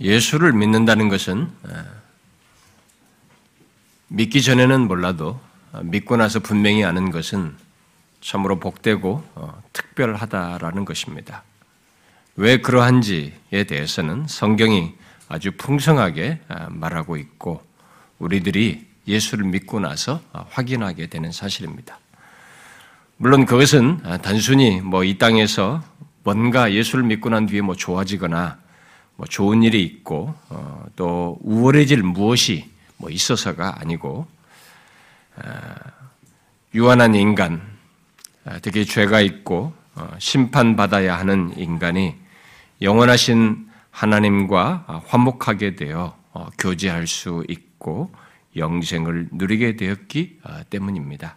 예수를 믿는다는 것은 믿기 전에는 몰라도 믿고 나서 분명히 아는 것은 참으로 복되고 어, 특별하다라는 것입니다. 왜 그러한지에 대해서는 성경이 아주 풍성하게 말하고 있고 우리들이 예수를 믿고 나서 어, 확인하게 되는 사실입니다. 물론 그것은 단순히 뭐 이 땅에서 뭔가 예수를 믿고 난 뒤에 뭐 좋아지거나 뭐 좋은 일이 있고 어, 또 우월해질 무엇이 뭐 있어서가 아니고 어, 유한한 인간, 어, 특히 죄가 있고 어, 심판받아야 하는 인간이 영원하신 하나님과 화목하게 되어 어, 교제할 수 있고 영생을 누리게 되었기 어, 때문입니다.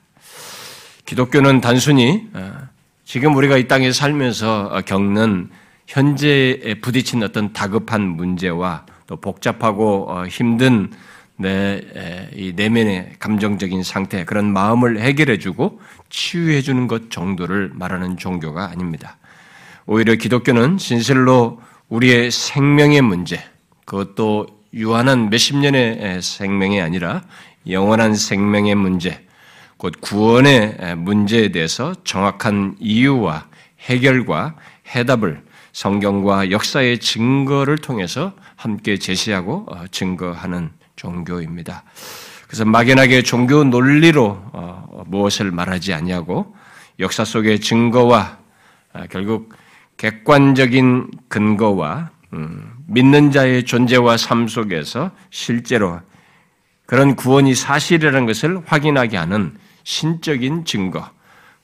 기독교는 단순히 지금 우리가 이 땅에 살면서 겪는 현재에 부딪힌 어떤 다급한 문제와 또 복잡하고 어, 힘든 내, 이 내면의 감정적인 상태, 그런 마음을 해결해주고 치유해주는 것 정도를 말하는 종교가 아닙니다. 오히려 기독교는 진실로 우리의 생명의 문제, 그것도 유한한 몇십 년의 생명이 아니라 영원한 생명의 문제, 곧 구원의 문제에 대해서 정확한 이유와 해결과 해답을 성경과 역사의 증거를 통해서 함께 제시하고 어, 증거하는 종교입니다. 그래서 막연하게 종교 논리로 어, 무엇을 말하지 않냐고 역사 속의 증거와 아, 결국 객관적인 근거와 음, 믿는 자의 존재와 삶 속에서 실제로 그런 구원이 사실이라는 것을 확인하게 하는 신적인 증거,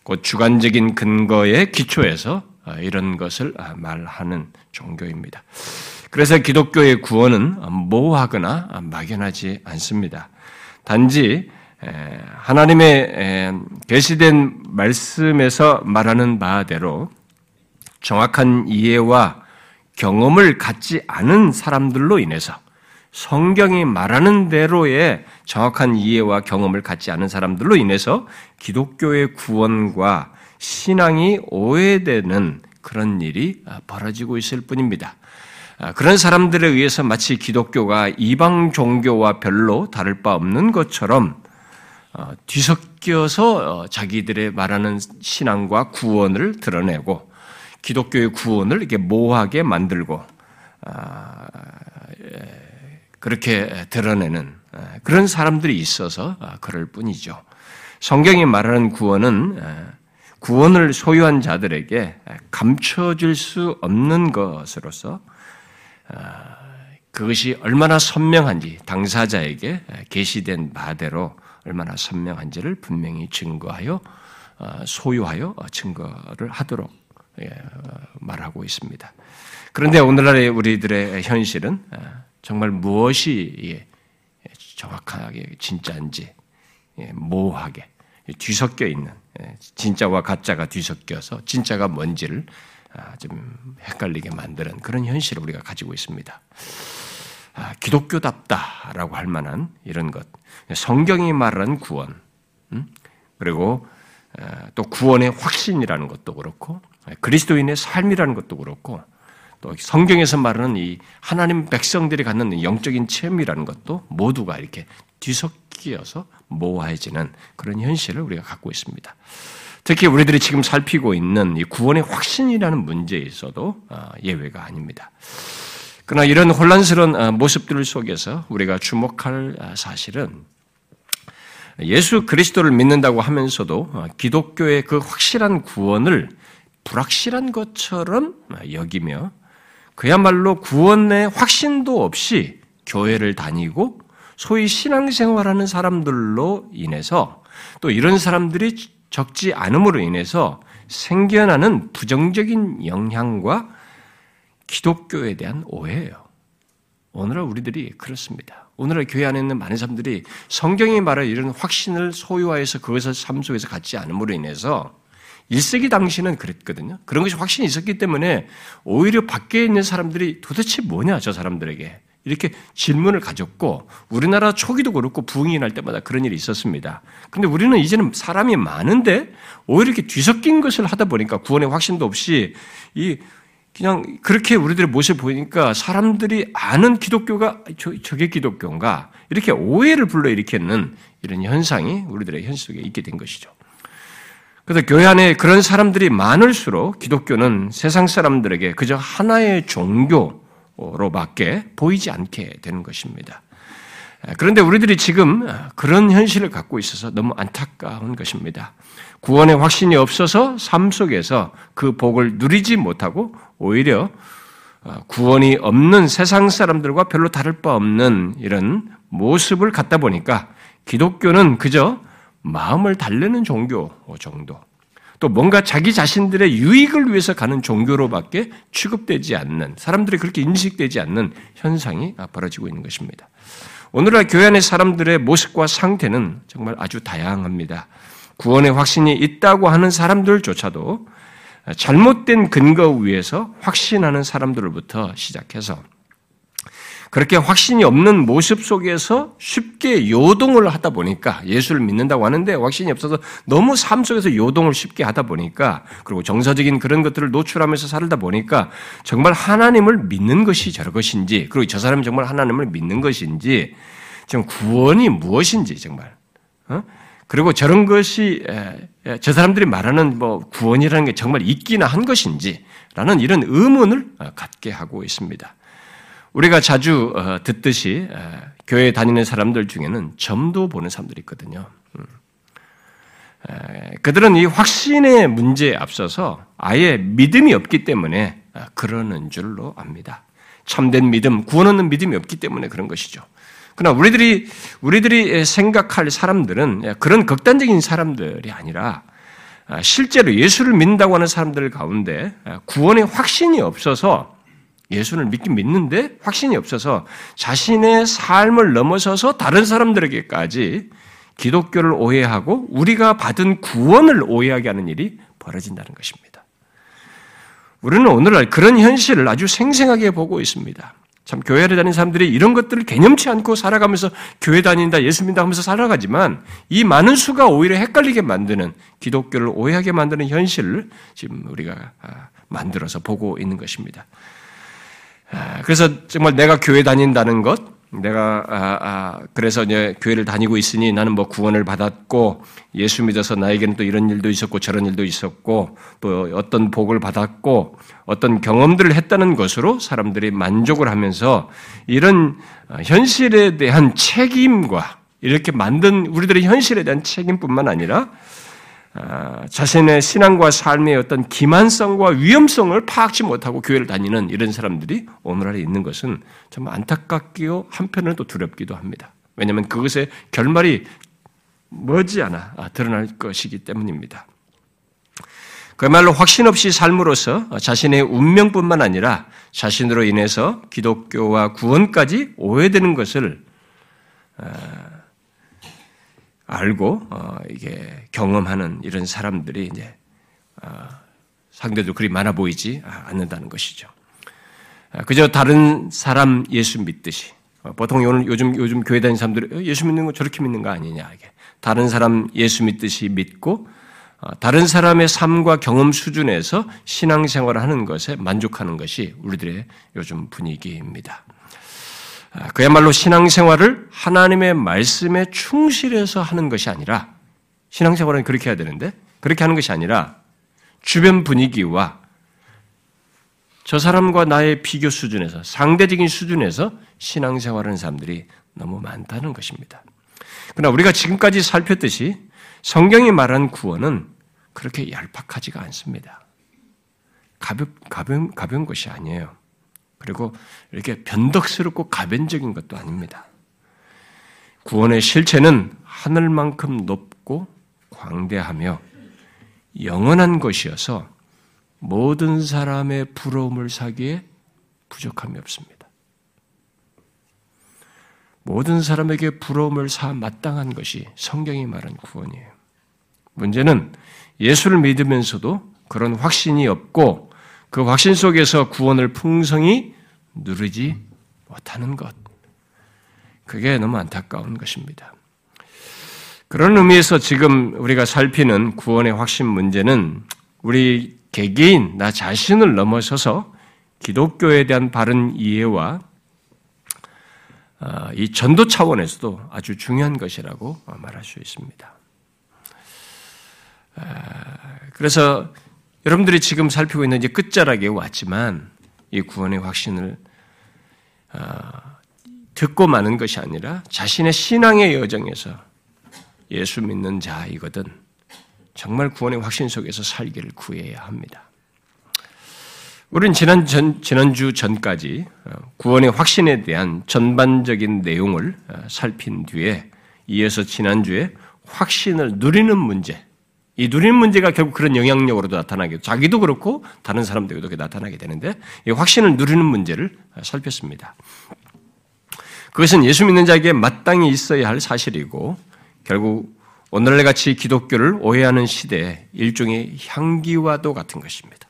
곧 주관적인 근거에 기초해서 어, 이런 것을 아, 말하는 종교입니다. 그래서 기독교의 구원은 모호하거나 막연하지 않습니다. 단지 하나님의 계시된 말씀에서 말하는 바대로 정확한 이해와 경험을 갖지 않은 사람들로 인해서 성경이 말하는 대로의 정확한 이해와 경험을 갖지 않은 사람들로 인해서 기독교의 구원과 신앙이 오해되는 그런 일이 아, 벌어지고 있을 뿐입니다. 아, 그런 사람들에 의해서 마치 기독교가 이방 종교와 별로 다를 바 없는 것처럼 어, 뒤섞여서 어, 자기들의 말하는 신앙과 구원을 드러내고 기독교의 구원을 이렇게 모호하게 만들고 아, 그렇게 드러내는 그런 사람들이 있어서 그럴 뿐이죠. 성경이 말하는 구원은 구원을 소유한 자들에게 감춰질 수 없는 것으로서 아, 그것이 얼마나 선명한지 당사자에게 계시된 바대로 얼마나 선명한지를 분명히 증거하여 아, 소유하여 증거를 하도록 예, 말하고 있습니다. 그런데 오늘날의 우리들의 현실은 아, 정말 무엇이 정확하게 진짜인지 예, 모호하게 뒤섞여 있는 예, 진짜와 가짜가 뒤섞여서 진짜가 뭔지를 아, 좀 헷갈리게 만드는 그런 현실을 우리가 가지고 있습니다. 아, 기독교답다라고 할 만한 이런 것, 성경이 말하는 구원, 음? 그리고 아, 또 구원의 확신이라는 것도 그렇고 그리스도인의 삶이라는 것도 그렇고 또 성경에서 말하는 이 하나님 백성들이 갖는 영적인 체험이라는 것도 모두가 이렇게 뒤섞여서 모호해지는 그런 현실을 우리가 갖고 있습니다. 특히 우리들이 지금 살피고 있는 이 구원의 확신이라는 문제에 있어도 아, 예외가 아닙니다. 그러나 이런 혼란스러운 아, 모습들 속에서 우리가 주목할 아, 사실은 예수 그리스도를 믿는다고 하면서도 기독교의 그 확실한 구원을 불확실한 것처럼 여기며 그야말로 구원의 확신도 없이 교회를 다니고 소위 신앙생활하는 사람들로 인해서 또 이런 사람들이 적지 않음으로 인해서 생겨나는 부정적인 영향과 기독교에 대한 오해예요. 오늘날 우리들이 그렇습니다. 오늘날 교회 안에 있는 많은 사람들이 성경이 말할 이런 확신을 소유하여서 그것을 삶 속에서 갖지 않음으로 인해서 1세기 당시는 그랬거든요. 그런 것이 확신이 있었기 때문에 오히려 밖에 있는 사람들이 도대체 뭐냐, 저 사람들에게. 이렇게 질문을 가졌고 우리나라 초기도 그렇고 부흥이 날 때마다 그런 일이 있었습니다. 근데 우리는 이제는 사람이 많은데 오히려 이렇게 뒤섞인 것을 하다 보니까 구원의 확신도 없이 이 그냥 그렇게 우리들의 모습을 보니까 사람들이 아는 기독교가 저, 저게 기독교인가 이렇게 오해를 불러일으키는 이런 현상이 우리들의 현실 속에 있게 된 것이죠. 그래서 교회 안에 그런 사람들이 많을수록 기독교는 세상 사람들에게 그저 하나의 종교 로밖에 보이지 않게 되는 것입니다. 그런데 우리들이 지금 그런 현실을 갖고 있어서 너무 안타까운 것입니다. 구원의 확신이 없어서 삶 속에서 그 복을 누리지 못하고 오히려 구원이 없는 세상 사람들과 별로 다를 바 없는 이런 모습을 갖다 보니까 기독교는 그저 마음을 달래는 종교 정도. 또 뭔가 자기 자신들의 유익을 위해서 가는 종교로밖에 취급되지 않는 사람들이 그렇게 인식되지 않는 현상이 벌어지고 있는 것입니다. 오늘날 교회 안의 사람들의 모습과 상태는 정말 아주 다양합니다. 구원의 확신이 있다고 하는 사람들조차도 잘못된 근거 위에서 확신하는 사람들로부터 시작해서 그렇게 확신이 없는 모습 속에서 쉽게 요동을 하다 보니까 예수를 믿는다고 하는데 확신이 없어서 너무 삶 속에서 요동을 쉽게 하다 보니까 그리고 정서적인 그런 것들을 노출하면서 살다 보니까 정말 하나님을 믿는 것이 저런 것인지 그리고 저 사람이 정말 하나님을 믿는 것인지 지금 구원이 무엇인지 정말 어? 그리고 저런 것이 저 사람들이 말하는 뭐 구원이라는 게 정말 있기나 한 것인지라는 이런 의문을 어, 갖게 하고 있습니다. 우리가 자주 어, 듣듯이 교회 다니는 사람들 중에는 점도 보는 사람들이 있거든요. 음. 그들은 이 확신의 문제에 앞서서 아예 믿음이 없기 때문에 어, 그러는 줄로 압니다. 참된 믿음, 구원 얻는 믿음이 없기 때문에 그런 것이죠. 그러나 우리들이 우리들이 생각할 사람들은 그런 극단적인 사람들이 아니라 아, 실제로 예수를 믿는다고 하는 사람들 가운데 아, 구원의 확신이 없어서 예수를 믿긴 믿는데 확신이 없어서 자신의 삶을 넘어서서 다른 사람들에게까지 기독교를 오해하고 우리가 받은 구원을 오해하게 하는 일이 벌어진다는 것입니다. 우리는 오늘날 그런 현실을 아주 생생하게 보고 있습니다. 참 교회를 다니는 사람들이 이런 것들을 개념치 않고 살아가면서 교회 다닌다, 예수 믿다 하면서 살아가지만 이 많은 수가 오히려 헷갈리게 만드는 기독교를 오해하게 만드는 현실을 지금 우리가 아, 만들어서 보고 있는 것입니다. 아, 그래서 정말 내가 교회 다닌다는 것, 내가 아, 아, 그래서 이제 교회를 다니고 있으니 나는 뭐 구원을 받았고 예수 믿어서 나에게는 또 이런 일도 있었고 저런 일도 있었고 또 어떤 복을 받았고 어떤 경험들을 했다는 것으로 사람들이 만족을 하면서 이런 현실에 대한 책임과 이렇게 만든 우리들의 현실에 대한 책임뿐만 아니라 아, 자신의 신앙과 삶의 어떤 기만성과 위험성을 파악지 못하고 교회를 다니는 이런 사람들이 오늘날에 있는 것은 정말 안타깝기도 한편으로는 또 두렵기도 합니다. 왜냐하면 그것의 결말이 머지않아 드러날 것이기 때문입니다. 그야말로 확신 없이 삶으로써 자신의 운명뿐만 아니라 자신으로 인해서 기독교와 구원까지 오해되는 것을 아, 알고 어, 이게 경험하는 이런 사람들이 이제 어, 상대도 그리 많아 보이지 않는다는 것이죠. 아, 그저 다른 사람 예수 믿듯이 어, 보통 요즘 요즘 교회 다니는 사람들이 어, 예수 믿는 거 저렇게 믿는 거 아니냐 이게 다른 사람 예수 믿듯이 믿고 어, 다른 사람의 삶과 경험 수준에서 신앙생활을 하는 것에 만족하는 것이 우리들의 요즘 분위기입니다. 아, 그야말로 신앙생활을 하나님의 말씀에 충실해서 하는 것이 아니라 신앙생활은 그렇게 해야 되는데 그렇게 하는 것이 아니라 주변 분위기와 저 사람과 나의 비교 수준에서 상대적인 수준에서 신앙생활하는 사람들이 너무 많다는 것입니다. 그러나 우리가 지금까지 살폈듯이 성경이 말한 구원은 그렇게 얄팍하지가 않습니다. 가볍, 가벼운, 가벼운 것이 아니에요. 그리고 이렇게 변덕스럽고 가변적인 것도 아닙니다. 구원의 실체는 하늘만큼 높고 광대하며 영원한 것이어서 모든 사람의 부러움을 사기에 부족함이 없습니다. 모든 사람에게 부러움을 사 마땅한 것이 성경이 말한 구원이에요. 문제는 예수를 믿으면서도 그런 확신이 없고 그 확신 속에서 구원을 풍성히 누르지 못하는 것. 그게 너무 안타까운 것입니다. 그런 의미에서 지금 우리가 살피는 구원의 확신 문제는 우리 개개인, 나 자신을 넘어서서 기독교에 대한 바른 이해와 아, 이 전도 차원에서도 아주 중요한 것이라고 말할 수 있습니다. 아, 그래서 여러분들이 지금 살피고 있는 이제 끝자락에 왔지만 이 구원의 확신을 아, 듣고 마는 것이 아니라 자신의 신앙의 여정에서 예수 믿는 자이거든 정말 구원의 확신 속에서 살기를 구해야 합니다. 우리는 지난 전, 지난주 전까지 어, 구원의 확신에 대한 전반적인 내용을 어, 살핀 뒤에 이어서 지난주에 확신을 누리는 문제, 이 누리는 문제가 결국 그런 영향력으로도 나타나게, 자기도 그렇고 다른 사람들에게도 나타나게 되는데, 이 확신을 누리는 문제를 어, 살폈습니다. 그것은 예수 믿는 자에게 마땅히 있어야 할 사실이고, 결국 오늘날 같이 기독교를 오해하는 시대에 일종의 향기와도 같은 것입니다.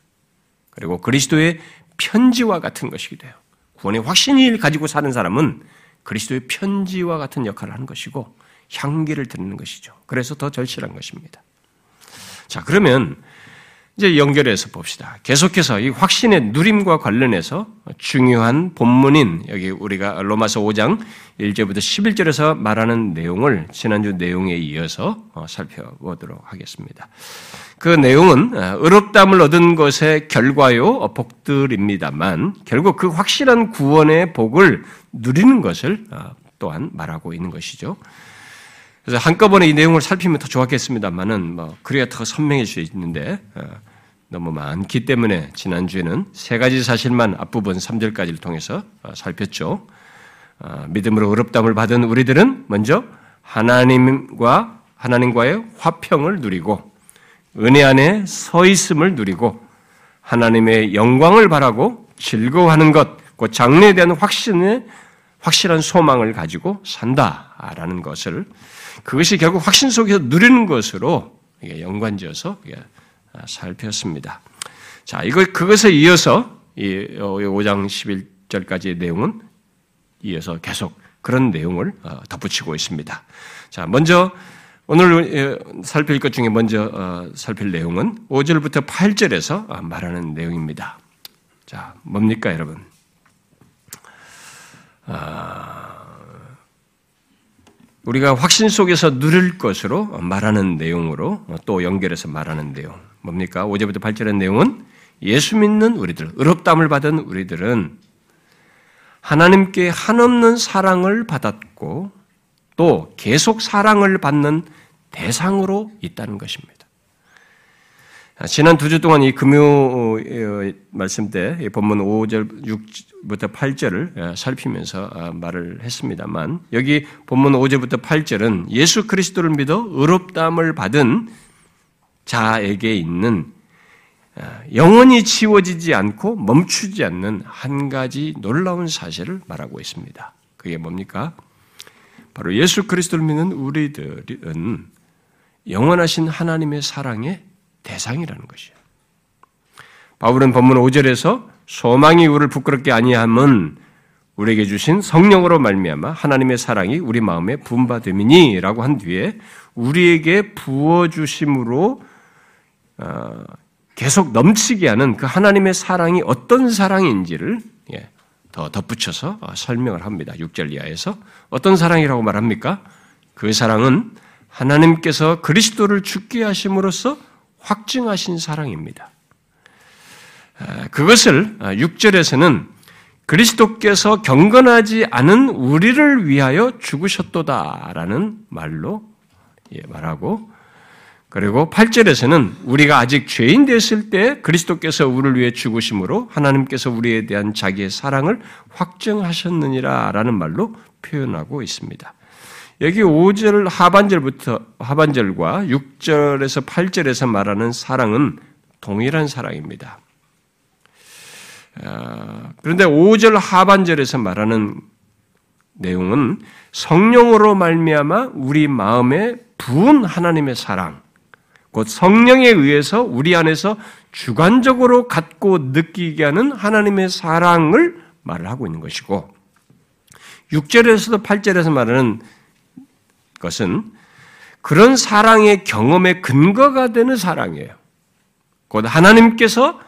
그리고 그리스도의 편지와 같은 것이기도 해요. 구원의 확신을 가지고 사는 사람은 그리스도의 편지와 같은 역할을 하는 것이고 향기를 드리는 것이죠. 그래서 더 절실한 것입니다. 자, 그러면 이제 연결해서 봅시다. 계속해서 이 확신의 누림과 관련해서 중요한 본문인 여기 우리가 로마서 5장 1절부터 11절에서 말하는 내용을 지난주 내용에 이어서 어, 살펴보도록 하겠습니다. 그 내용은 어, 의롭담을 얻은 것의 결과요 어, 복들입니다만 결국 그 확실한 구원의 복을 누리는 것을 또한 말하고 있는 것이죠. 그래서 한꺼번에 이 내용을 살피면 더 좋았겠습니다만은 뭐 그래야 더 선명해질 수 있는데 어, 너무 많기 때문에 지난주에는 세 가지 사실만 앞부분 3절까지를 통해서 어, 살폈죠. 어, 믿음으로 어렵담을 받은 우리들은 먼저 하나님과 하나님과의 화평을 누리고 은혜 안에 서 있음을 누리고 하나님의 영광을 바라고 즐거워하는 것, 그 장래에 대한 확신의 확실한 소망을 가지고 산다라는 것을 그것이 결국 확신 속에서 누리는 것으로 연관지어서 살폈습니다. 자, 이거, 그것에 이어서 이 5장 11절까지의 내용은 이어서 계속 그런 내용을 어, 덧붙이고 있습니다. 자, 먼저 오늘 살필 것 중에 먼저 어, 살필 내용은 5절부터 8절에서 어, 말하는 내용입니다. 자, 뭡니까, 여러분? 아, 우리가 확신 속에서 누릴 것으로 말하는 내용으로 또 연결해서 말하는 내용. 뭡니까? 5절부터 8절의 내용은 예수 믿는 우리들, 의롭담을 받은 우리들은 하나님께 한없는 사랑을 받았고 또 계속 사랑을 받는 대상으로 있다는 것입니다. 지난 두 주 동안 이 금요 어, 말씀 때 본문 5절, 6부터 8절을 어, 살피면서 어, 말을 했습니다만 여기 본문 5절부터 8절은 예수 그리스도를 믿어 의롭다함을 받은 자에게 있는 영원히 지워지지 않고 멈추지 않는 한 가지 놀라운 사실을 말하고 있습니다. 그게 뭡니까? 바로 예수 그리스도를 믿는 우리들은 영원하신 하나님의 사랑에 대상이라는 것이에요. 바울은 본문 5절에서 소망이 우리를 부끄럽게 아니함은 우리에게 주신 성령으로 말미암아 하나님의 사랑이 우리 마음에 분바됨이니라고 한 뒤에 우리에게 부어 주심으로 어, 계속 넘치게 하는 그 하나님의 사랑이 어떤 사랑인지를 예, 더 덧붙여서 어, 설명을 합니다. 6절 이하에서 어떤 사랑이라고 말합니까? 그 사랑은 하나님께서 그리스도를 죽게 하심으로써 확증하신 사랑입니다. 그것을 6절에서는 아, 그리스도께서 경건하지 않은 우리를 위하여 죽으셨도다라는 말로 예, 말하고 그리고 8절에서는 우리가 아직 죄인 됐을 때 그리스도께서 우리를 위해 죽으심으로 하나님께서 우리에 대한 자기의 사랑을 확정하셨느니라라는 말로 표현하고 있습니다. 여기 5절 하반절부터 하반절과 6절에서 8절에서 말하는 사랑은 동일한 사랑입니다. 아, 그런데 5절 하반절에서 말하는 내용은 성령으로 말미암아 우리 마음에 부은 하나님의 사랑, 곧 성령에 의해서 우리 안에서 주관적으로 갖고 느끼게 하는 하나님의 사랑을 말을 하고 있는 것이고 6절에서도 8절에서 말하는 것은 그런 사랑의 경험의 근거가 되는 사랑이에요. 곧 하나님께서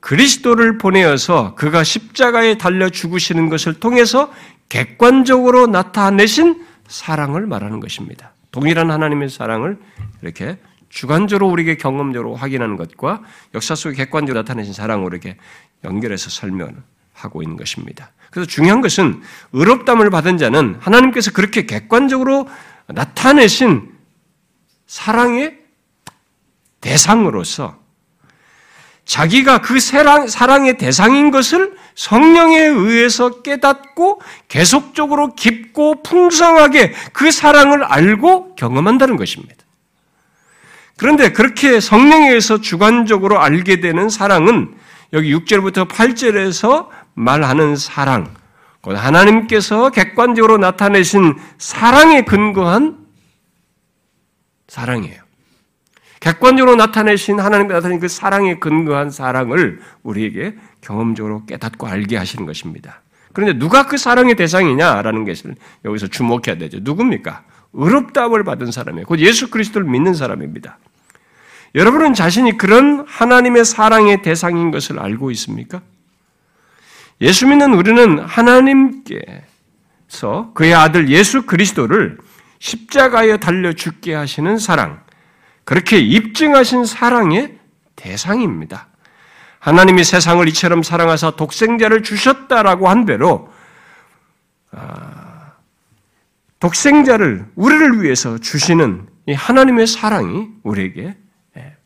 그리스도를 보내어서 그가 십자가에 달려 죽으시는 것을 통해서 객관적으로 나타내신 사랑을 말하는 것입니다. 동일한 하나님의 사랑을 이렇게 주관적으로 우리에게 경험적으로 확인하는 것과 역사 속에 객관적으로 나타내신 사랑으로 이렇게 연결해서 설명하고 있는 것입니다. 그래서 중요한 것은 의롭담을 받은 자는 하나님께서 그렇게 객관적으로 나타내신 사랑의 대상으로서 자기가 그 사랑, 사랑의 대상인 것을 성령에 의해서 깨닫고 계속적으로 깊고 풍성하게 그 사랑을 알고 경험한다는 것입니다. 그런데 그렇게 성령에 의해서 주관적으로 알게 되는 사랑은 여기 6절부터 8절에서 말하는 사랑, 하나님께서 객관적으로 나타내신 사랑에 근거한 사랑이에요. 객관적으로 나타내신 하나님께 나타낸 그 사랑에 근거한 사랑을 우리에게 경험적으로 깨닫고 알게 하시는 것입니다. 그런데 누가 그 사랑의 대상이냐라는 것을 여기서 주목해야 되죠. 누굽니까? 의롭다함을 받은 사람이에요. 곧 예수 그리스도를 믿는 사람입니다. 여러분은 자신이 그런 하나님의 사랑의 대상인 것을 알고 있습니까? 예수 믿는 우리는 하나님께서 그의 아들 예수 그리스도를 십자가에 달려 죽게 하시는 사랑, 그렇게 입증하신 사랑의 대상입니다. 하나님이 세상을 이처럼 사랑하사 독생자를 주셨다라고 한 대로 아, 독생자를 우리를 위해서 주시는 이 하나님의 사랑이 우리에게 예,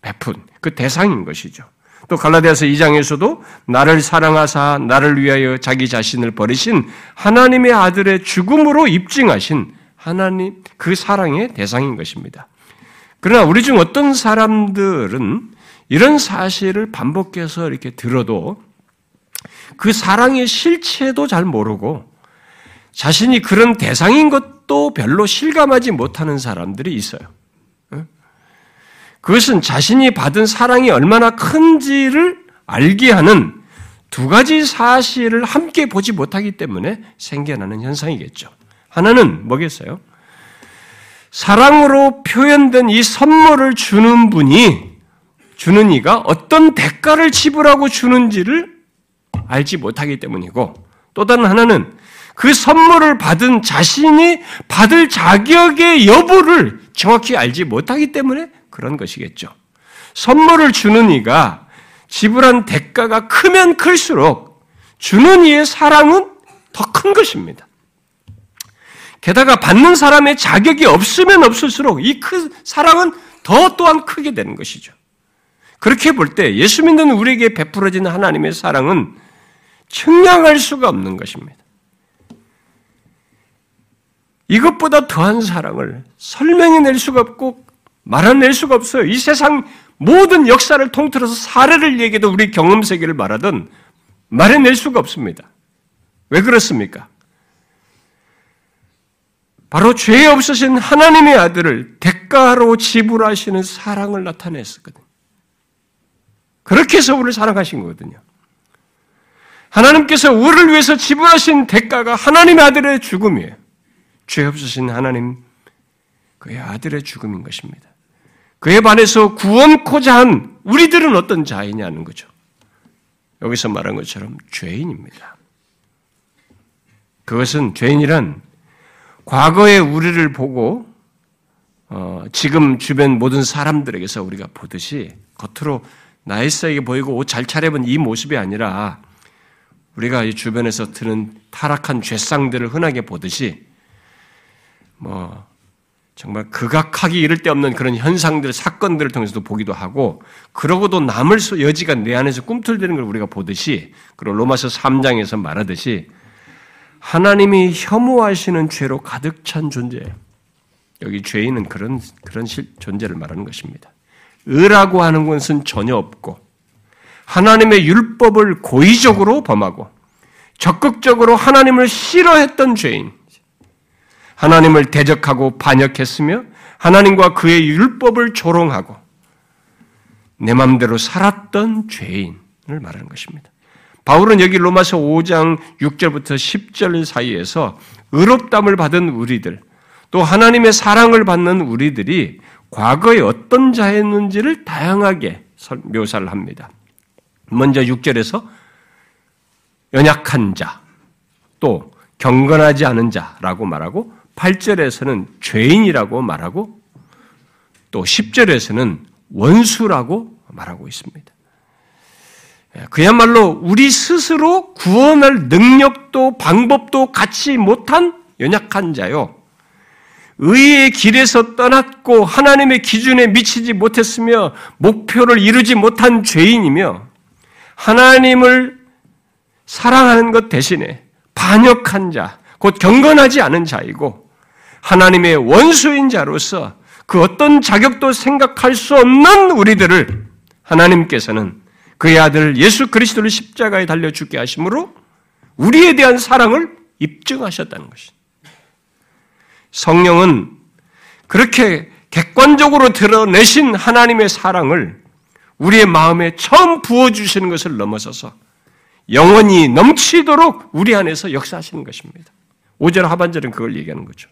베푼 그 대상인 것이죠. 또 갈라디아서 2장에서도 나를 사랑하사 나를 위하여 자기 자신을 버리신 하나님의 아들의 죽음으로 입증하신 하나님 그 사랑의 대상인 것입니다. 그러나 우리 중 어떤 사람들은 이런 사실을 반복해서 이렇게 들어도 그 사랑의 실체도 잘 모르고 자신이 그런 대상인 것도 별로 실감하지 못하는 사람들이 있어요. 그것은 자신이 받은 사랑이 얼마나 큰지를 알게 하는 두 가지 사실을 함께 보지 못하기 때문에 생겨나는 현상이겠죠. 하나는 뭐겠어요? 사랑으로 표현된 이 선물을 주는 분이 주는 이가 어떤 대가를 지불하고 주는지를 알지 못하기 때문이고 또 다른 하나는 그 선물을 받은 자신이 받을 자격의 여부를 정확히 알지 못하기 때문에 그런 것이겠죠. 선물을 주는 이가 지불한 대가가 크면 클수록 주는 이의 사랑은 더 큰 것입니다. 게다가 받는 사람의 자격이 없으면 없을수록 이 큰 사랑은 더 또한 크게 되는 것이죠. 그렇게 볼 때 예수 믿는 우리에게 베풀어지는 하나님의 사랑은 측량할 수가 없는 것입니다. 이것보다 더한 사랑을 설명해낼 수가 없고 말아낼 수가 없어요. 이 세상 모든 역사를 통틀어서 사례를 얘기해도 우리 경험 세계를 말하든 말해낼 수가 없습니다. 왜 그렇습니까? 바로 죄 없으신 하나님의 아들을 대가로 지불하시는 사랑을 나타냈었거든요. 그렇게 해서 우리를 사랑하신 거거든요. 하나님께서 우리를 위해서 지불하신 대가가 하나님의 아들의 죽음이에요. 죄 없으신 하나님, 그의 아들의 죽음인 것입니다. 그에 반해서 구원코자 한 우리들은 어떤 자이냐는 거죠. 여기서 말한 것처럼 죄인입니다. 그것은 죄인이란 과거의 우리를 보고 어, 지금 주변 모든 사람들에게서 우리가 보듯이 겉으로 나이스하게 보이고 옷 잘 차려입은 이 모습이 아니라 우리가 이 주변에서 드는 타락한 죄상들을 흔하게 보듯이 뭐 정말 극악하기 이를 데 없는 그런 현상들, 사건들을 통해서도 보기도 하고, 그러고도 남을 여지가 내 안에서 꿈틀대는 걸 우리가 보듯이, 그리고 로마서 3장에서 말하듯이, 하나님이 혐오하시는 죄로 가득 찬 존재예요. 여기 죄인은 그런, 그런 존재를 말하는 것입니다. 의라고 하는 것은 전혀 없고, 하나님의 율법을 고의적으로 범하고, 적극적으로 하나님을 싫어했던 죄인, 하나님을 대적하고 반역했으며, 하나님과 그의 율법을 조롱하고, 내 마음대로 살았던 죄인을 말하는 것입니다. 바울은 여기 로마서 5장 6절부터 10절 사이에서 의롭담을 받은 우리들, 또 하나님의 사랑을 받는 우리들이 과거에 어떤 자였는지를 다양하게 묘사를 합니다. 먼저 6절에서 연약한 자, 또 경건하지 않은 자라고 말하고 8절에서는 죄인이라고 말하고 또 10절에서는 원수라고 말하고 있습니다. 예, 그야말로 우리 스스로 구원할 능력도 방법도 갖지 못한 연약한 자요. 의의 길에서 떠났고 하나님의 기준에 미치지 못했으며 목표를 이루지 못한 죄인이며 하나님을 사랑하는 것 대신에 반역한 자, 곧 경건하지 않은 자이고 하나님의 원수인 자로서 그 어떤 자격도 생각할 수 없는 우리들을 하나님께서는 그의 아들 예수 그리스도를 십자가에 달려 죽게 하심으로 우리에 대한 사랑을 입증하셨다는 것입니다. 성령은 그렇게 객관적으로 드러내신 하나님의 사랑을 우리의 마음에 처음 부어주시는 것을 넘어서서 영원히 넘치도록 우리 안에서 역사하시는 것입니다. 5절 하반절은 그걸 얘기하는 거죠.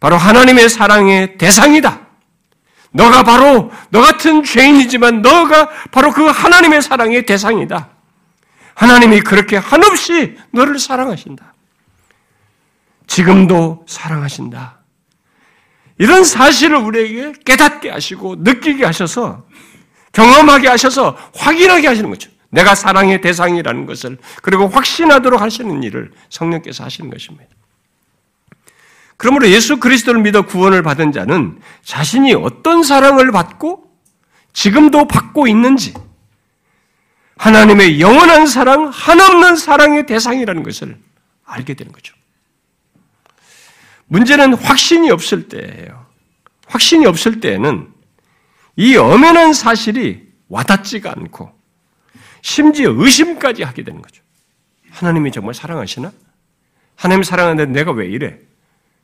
바로 하나님의 사랑의 대상이다. 너가 바로 너 같은 죄인이지만 너가 바로 그 하나님의 사랑의 대상이다. 하나님이 그렇게 한없이 너를 사랑하신다. 지금도 사랑하신다. 이런 사실을 우리에게 깨닫게 하시고 느끼게 하셔서 경험하게 하셔서 확인하게 하시는 거죠. 내가 사랑의 대상이라는 것을 그리고 확신하도록 하시는 일을 성령께서 하시는 것입니다. 그러므로 예수 그리스도를 믿어 구원을 받은 자는 자신이 어떤 사랑을 받고 지금도 받고 있는지 하나님의 영원한 사랑, 한없는 사랑의 대상이라는 것을 알게 되는 거죠. 문제는 확신이 없을 때예요. 확신이 없을 때에는 이 엄연한 사실이 와닿지가 않고 심지어 의심까지 하게 되는 거죠. 하나님이 정말 사랑하시나? 하나님 사랑하는데 내가 왜 이래?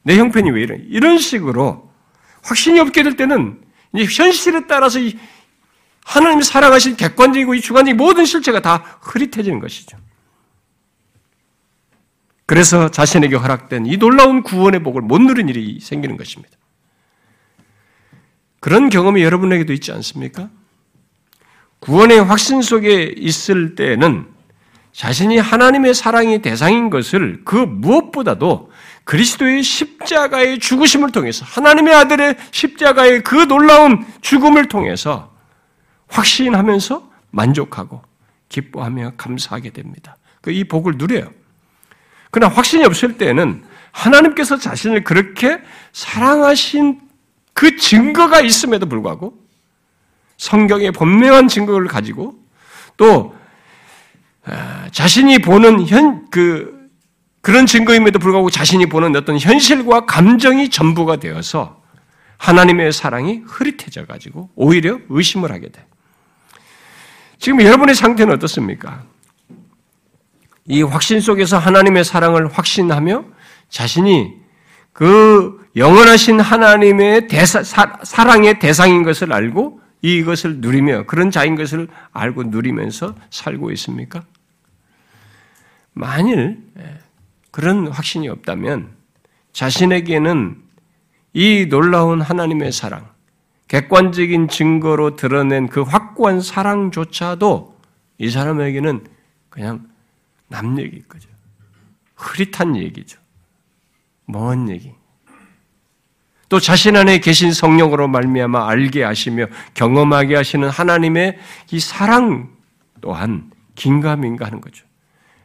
내 형편이 왜 이래? 이런 식으로 확신이 없게 될 때는 이제 현실에 따라서 이 하나님이 사랑하신 객관적이고 이 주관적인 모든 실체가 다 흐릿해지는 것이죠. 그래서 자신에게 허락된 이 놀라운 구원의 복을 못 누린 일이 생기는 것입니다. 그런 경험이 여러분에게도 있지 않습니까? 구원의 확신 속에 있을 때는 자신이 하나님의 사랑의 대상인 것을 그 무엇보다도 그리스도의 십자가의 죽으심을 통해서 하나님의 아들의 십자가의 그 놀라운 죽음을 통해서 확신하면서 만족하고 기뻐하며 감사하게 됩니다. 그이 복을 누려요. 그러나 확신이 없을 때는 하나님께서 자신을 그렇게 사랑하신 그 증거가 있음에도 불구하고 성경의 분명한 증거를 가지고 또 아, 자신이 보는 현 그 그런 증거임에도 불구하고 자신이 보는 어떤 현실과 감정이 전부가 되어서 하나님의 사랑이 흐릿해져 가지고 오히려 의심을 하게 돼. 지금 여러분의 상태는 어떻습니까? 이 확신 속에서 하나님의 사랑을 확신하며 자신이 그 영원하신 하나님의 대사, 사, 사랑의 대상인 것을 알고 이것을 누리며 그런 자인 것을 알고 누리면서 살고 있습니까? 만일 예, 그런 확신이 없다면 자신에게는 이 놀라운 하나님의 사랑, 객관적인 증거로 드러낸 그 확고한 사랑조차도 이 사람에게는 그냥 남 얘기일 거죠. 흐릿한 얘기죠. 먼 얘기. 또 자신 안에 계신 성령으로 말미암아 알게 하시며 경험하게 하시는 하나님의 이 사랑 또한 긴가민가 하는 거죠.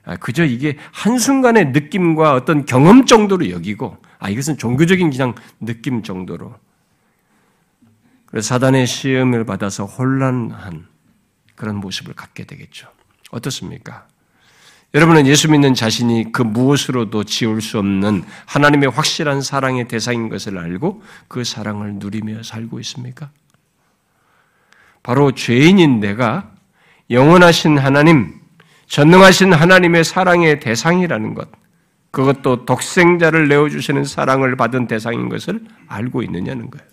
아, 그저 이게 한순간의 느낌과 어떤 경험 정도로 여기고, 아, 이것은 종교적인 그냥 느낌 정도로. 그래서 사단의 시험을 받아서 혼란한 그런 모습을 갖게 되겠죠. 어떻습니까? 여러분은 예수 믿는 자신이 그 무엇으로도 지울 수 없는 하나님의 확실한 사랑의 대상인 것을 알고 그 사랑을 누리며 살고 있습니까? 바로 죄인인 내가 영원하신 하나님, 전능하신 하나님의 사랑의 대상이라는 것, 그것도 독생자를 내어주시는 사랑을 받은 대상인 것을 알고 있느냐는 거예요.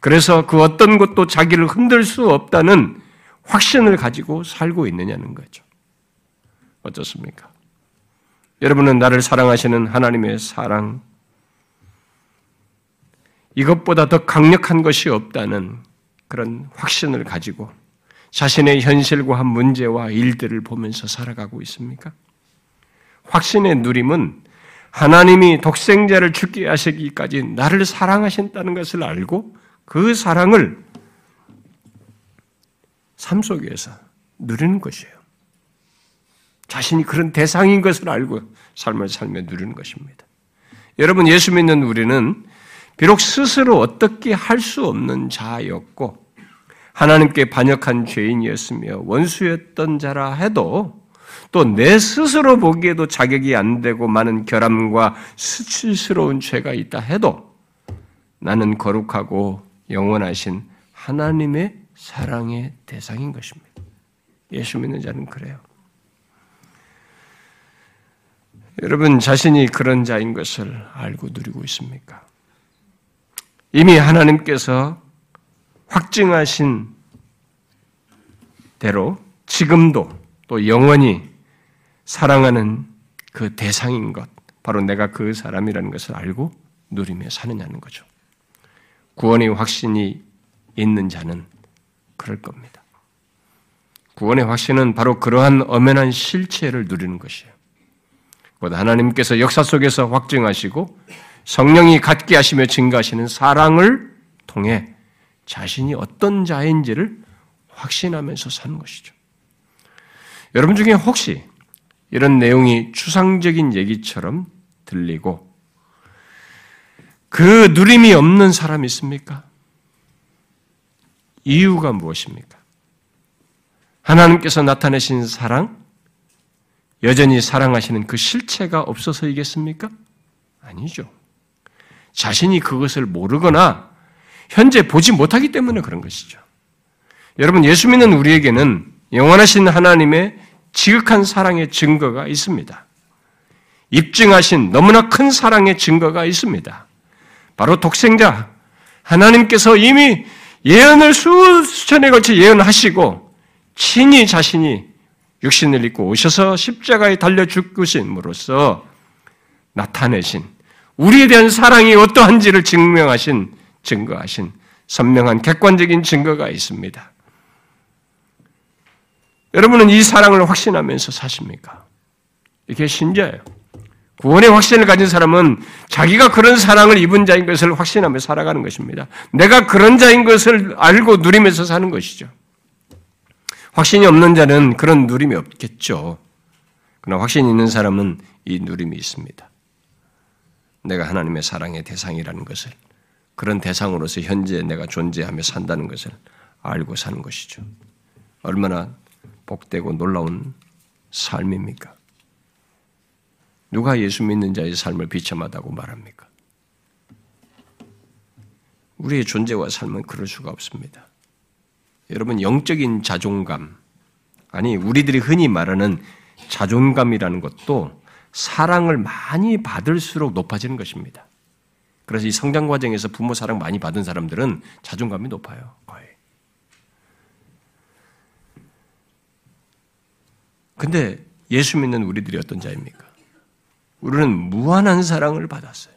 그래서 그 어떤 것도 자기를 흔들 수 없다는 확신을 가지고 살고 있느냐는 거죠. 어떻습니까? 여러분은 나를 사랑하시는 하나님의 사랑, 이것보다 더 강력한 것이 없다는 그런 확신을 가지고 자신의 현실과 문제와 일들을 보면서 살아가고 있습니까? 확신의 누림은 하나님이 독생자를 죽게 하시기까지 나를 사랑하신다는 것을 알고 그 사랑을 삶 속에서 누리는 것이에요. 자신이 그런 대상인 것을 알고 삶을 살며 누리는 것입니다. 여러분, 예수 믿는 우리는 비록 스스로 어떻게 할 수 없는 자였고, 하나님께 반역한 죄인이었으며 원수였던 자라 해도 또 내 스스로 보기에도 자격이 안 되고 많은 결함과 수치스러운 죄가 있다 해도 나는 거룩하고 영원하신 하나님의 사랑의 대상인 것입니다. 예수 믿는 자는 그래요. 여러분 자신이 그런 자인 것을 알고 누리고 있습니까? 이미 하나님께서 확증하신 대로 지금도 또 영원히 사랑하는 그 대상인 것, 바로 내가 그 사람이라는 것을 알고 누리며 사느냐는 거죠. 구원의 확신이 있는 자는 그럴 겁니다. 구원의 확신은 바로 그러한 엄연한 실체를 누리는 것이에요. 곧 하나님께서 역사 속에서 확증하시고 성령이 갖게 하시며 증가하시는 사랑을 통해 자신이 어떤 자인지를 확신하면서 사는 것이죠. 여러분 중에 혹시 이런 내용이 추상적인 얘기처럼 들리고 그 누림이 없는 사람이 있습니까? 이유가 무엇입니까? 하나님께서 나타내신 사랑, 여전히 사랑하시는 그 실체가 없어서이겠습니까? 아니죠. 자신이 그것을 모르거나 현재 보지 못하기 때문에 그런 것이죠. 여러분, 예수 믿는 우리에게는 영원하신 하나님의 지극한 사랑의 증거가 있습니다. 입증하신 너무나 큰 사랑의 증거가 있습니다. 바로 독생자, 하나님께서 이미 예언을 수천에 걸쳐 예언하시고, 친히 자신이 육신을 입고 오셔서 십자가에 달려 죽으심으로써 나타내신 우리에 대한 사랑이 어떠한지를 증명하신 증거하신 선명한 객관적인 증거가 있습니다. 여러분은 이 사랑을 확신하면서 사십니까? 이게 신자예요. 구원의 확신을 가진 사람은 자기가 그런 사랑을 입은 자인 것을 확신하며 살아가는 것입니다. 내가 그런 자인 것을 알고 누리면서 사는 것이죠. 확신이 없는 자는 그런 누림이 없겠죠. 그러나 확신이 있는 사람은 이 누림이 있습니다. 내가 하나님의 사랑의 대상이라는 것을 그런 대상으로서 현재 내가 존재하며 산다는 것을 알고 사는 것이죠. 얼마나 복되고 놀라운 삶입니까? 누가 예수 믿는 자의 삶을 비참하다고 말합니까? 우리의 존재와 삶은 그럴 수가 없습니다. 여러분, 영적인 자존감, 아니, 우리들이 흔히 말하는 자존감이라는 것도 사랑을 많이 받을수록 높아지는 것입니다. 그래서 이 성장 과정에서 부모 사랑 많이 받은 사람들은 자존감이 높아요. 거의. 근데 예수 믿는 우리들이 어떤 자입니까? 우리는 무한한 사랑을 받았어요.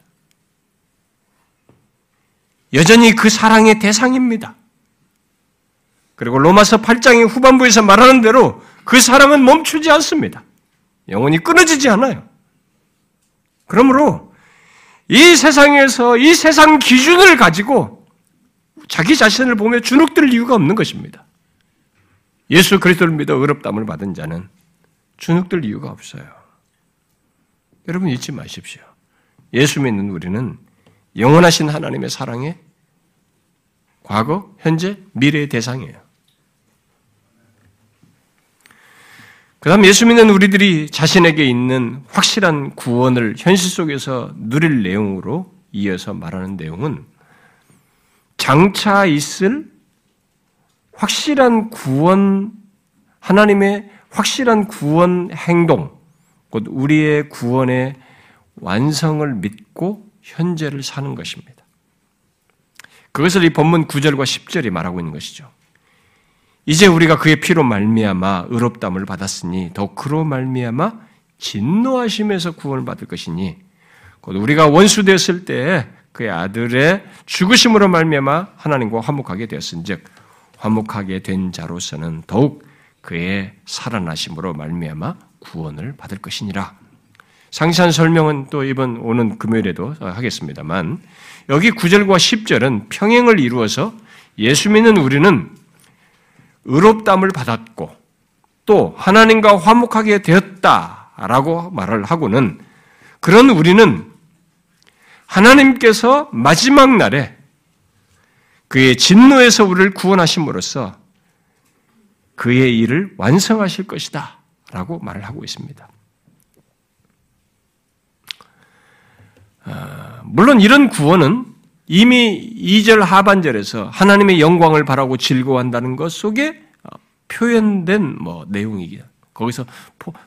여전히 그 사랑의 대상입니다. 그리고 로마서 8장의 후반부에서 말하는 대로 그 사랑은 멈추지 않습니다. 영원히 끊어지지 않아요. 그러므로 이 세상에서 이 세상 기준을 가지고 자기 자신을 보며 주눅들 이유가 없는 것입니다. 예수 그리스도를 믿어 의롭담을 받은 자는 주눅들 이유가 없어요. 여러분 잊지 마십시오. 예수 믿는 우리는 영원하신 하나님의 사랑의 과거, 현재, 미래의 대상이에요. 그 다음 예수 믿는 우리들이 자신에게 있는 확실한 구원을 현실 속에서 누릴 내용으로 이어서 말하는 내용은 장차 있을 확실한 구원, 하나님의 확실한 구원 행동, 곧 우리의 구원의 완성을 믿고 현재를 사는 것입니다. 그것을 이 본문 9절과 10절이 말하고 있는 것이죠. 이제 우리가 그의 피로 말미암아 의롭담을 받았으니 더 그로 말미암아 진노하심에서 구원을 받을 것이니 곧 우리가 원수 되었을 때 그의 아들의 죽으심으로 말미암아 하나님과 화목하게 되었은즉 화목하게 된 자로서는 더욱 그의 살아나심으로 말미암아 구원을 받을 것이니라. 상세한 설명은 또 이번 오는 금요일에도 하겠습니다만 여기 9절과 10절은 평행을 이루어서 예수 믿는 우리는 의롭담을 받았고 또 하나님과 화목하게 되었다라고 말을 하고는 그런 우리는 하나님께서 마지막 날에 그의 진노에서 우리를 구원하심으로써 그의 일을 완성하실 것이다. 라고 말을 하고 있습니다. 아, 물론 이런 구원은 이미 2절 하반절에서 하나님의 영광을 바라고 즐거워한다는 것 속에 표현된 뭐 내용이기도 거기서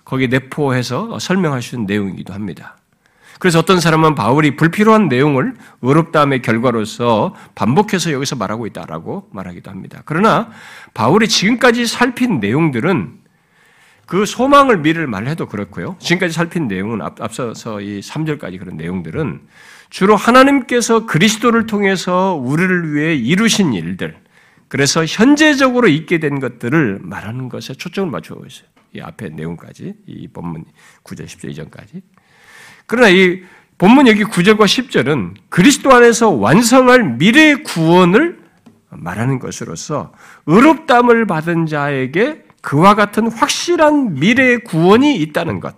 거기에 내포해서 설명할 수 있는 내용이기도 합니다. 그래서 어떤 사람은 바울이 불필요한 내용을 의롭다함의 결과로서 반복해서 여기서 말하고 있다라고 말하기도 합니다. 그러나 바울이 지금까지 살핀 내용들은 그 소망을 미를 말해도 그렇고요. 지금까지 살핀 내용은 앞서서 이 3절까지 그런 내용들은 주로 하나님께서 그리스도를 통해서 우리를 위해 이루신 일들, 그래서 현재적으로 있게 된 것들을 말하는 것에 초점을 맞추고 있어요. 이 앞에 내용까지, 이 본문 9절, 10절 이전까지. 그러나 이 본문 여기 9절과 10절은 그리스도 안에서 완성할 미래의 구원을 말하는 것으로서 의롭담을 받은 자에게 그와 같은 확실한 미래의 구원이 있다는 것.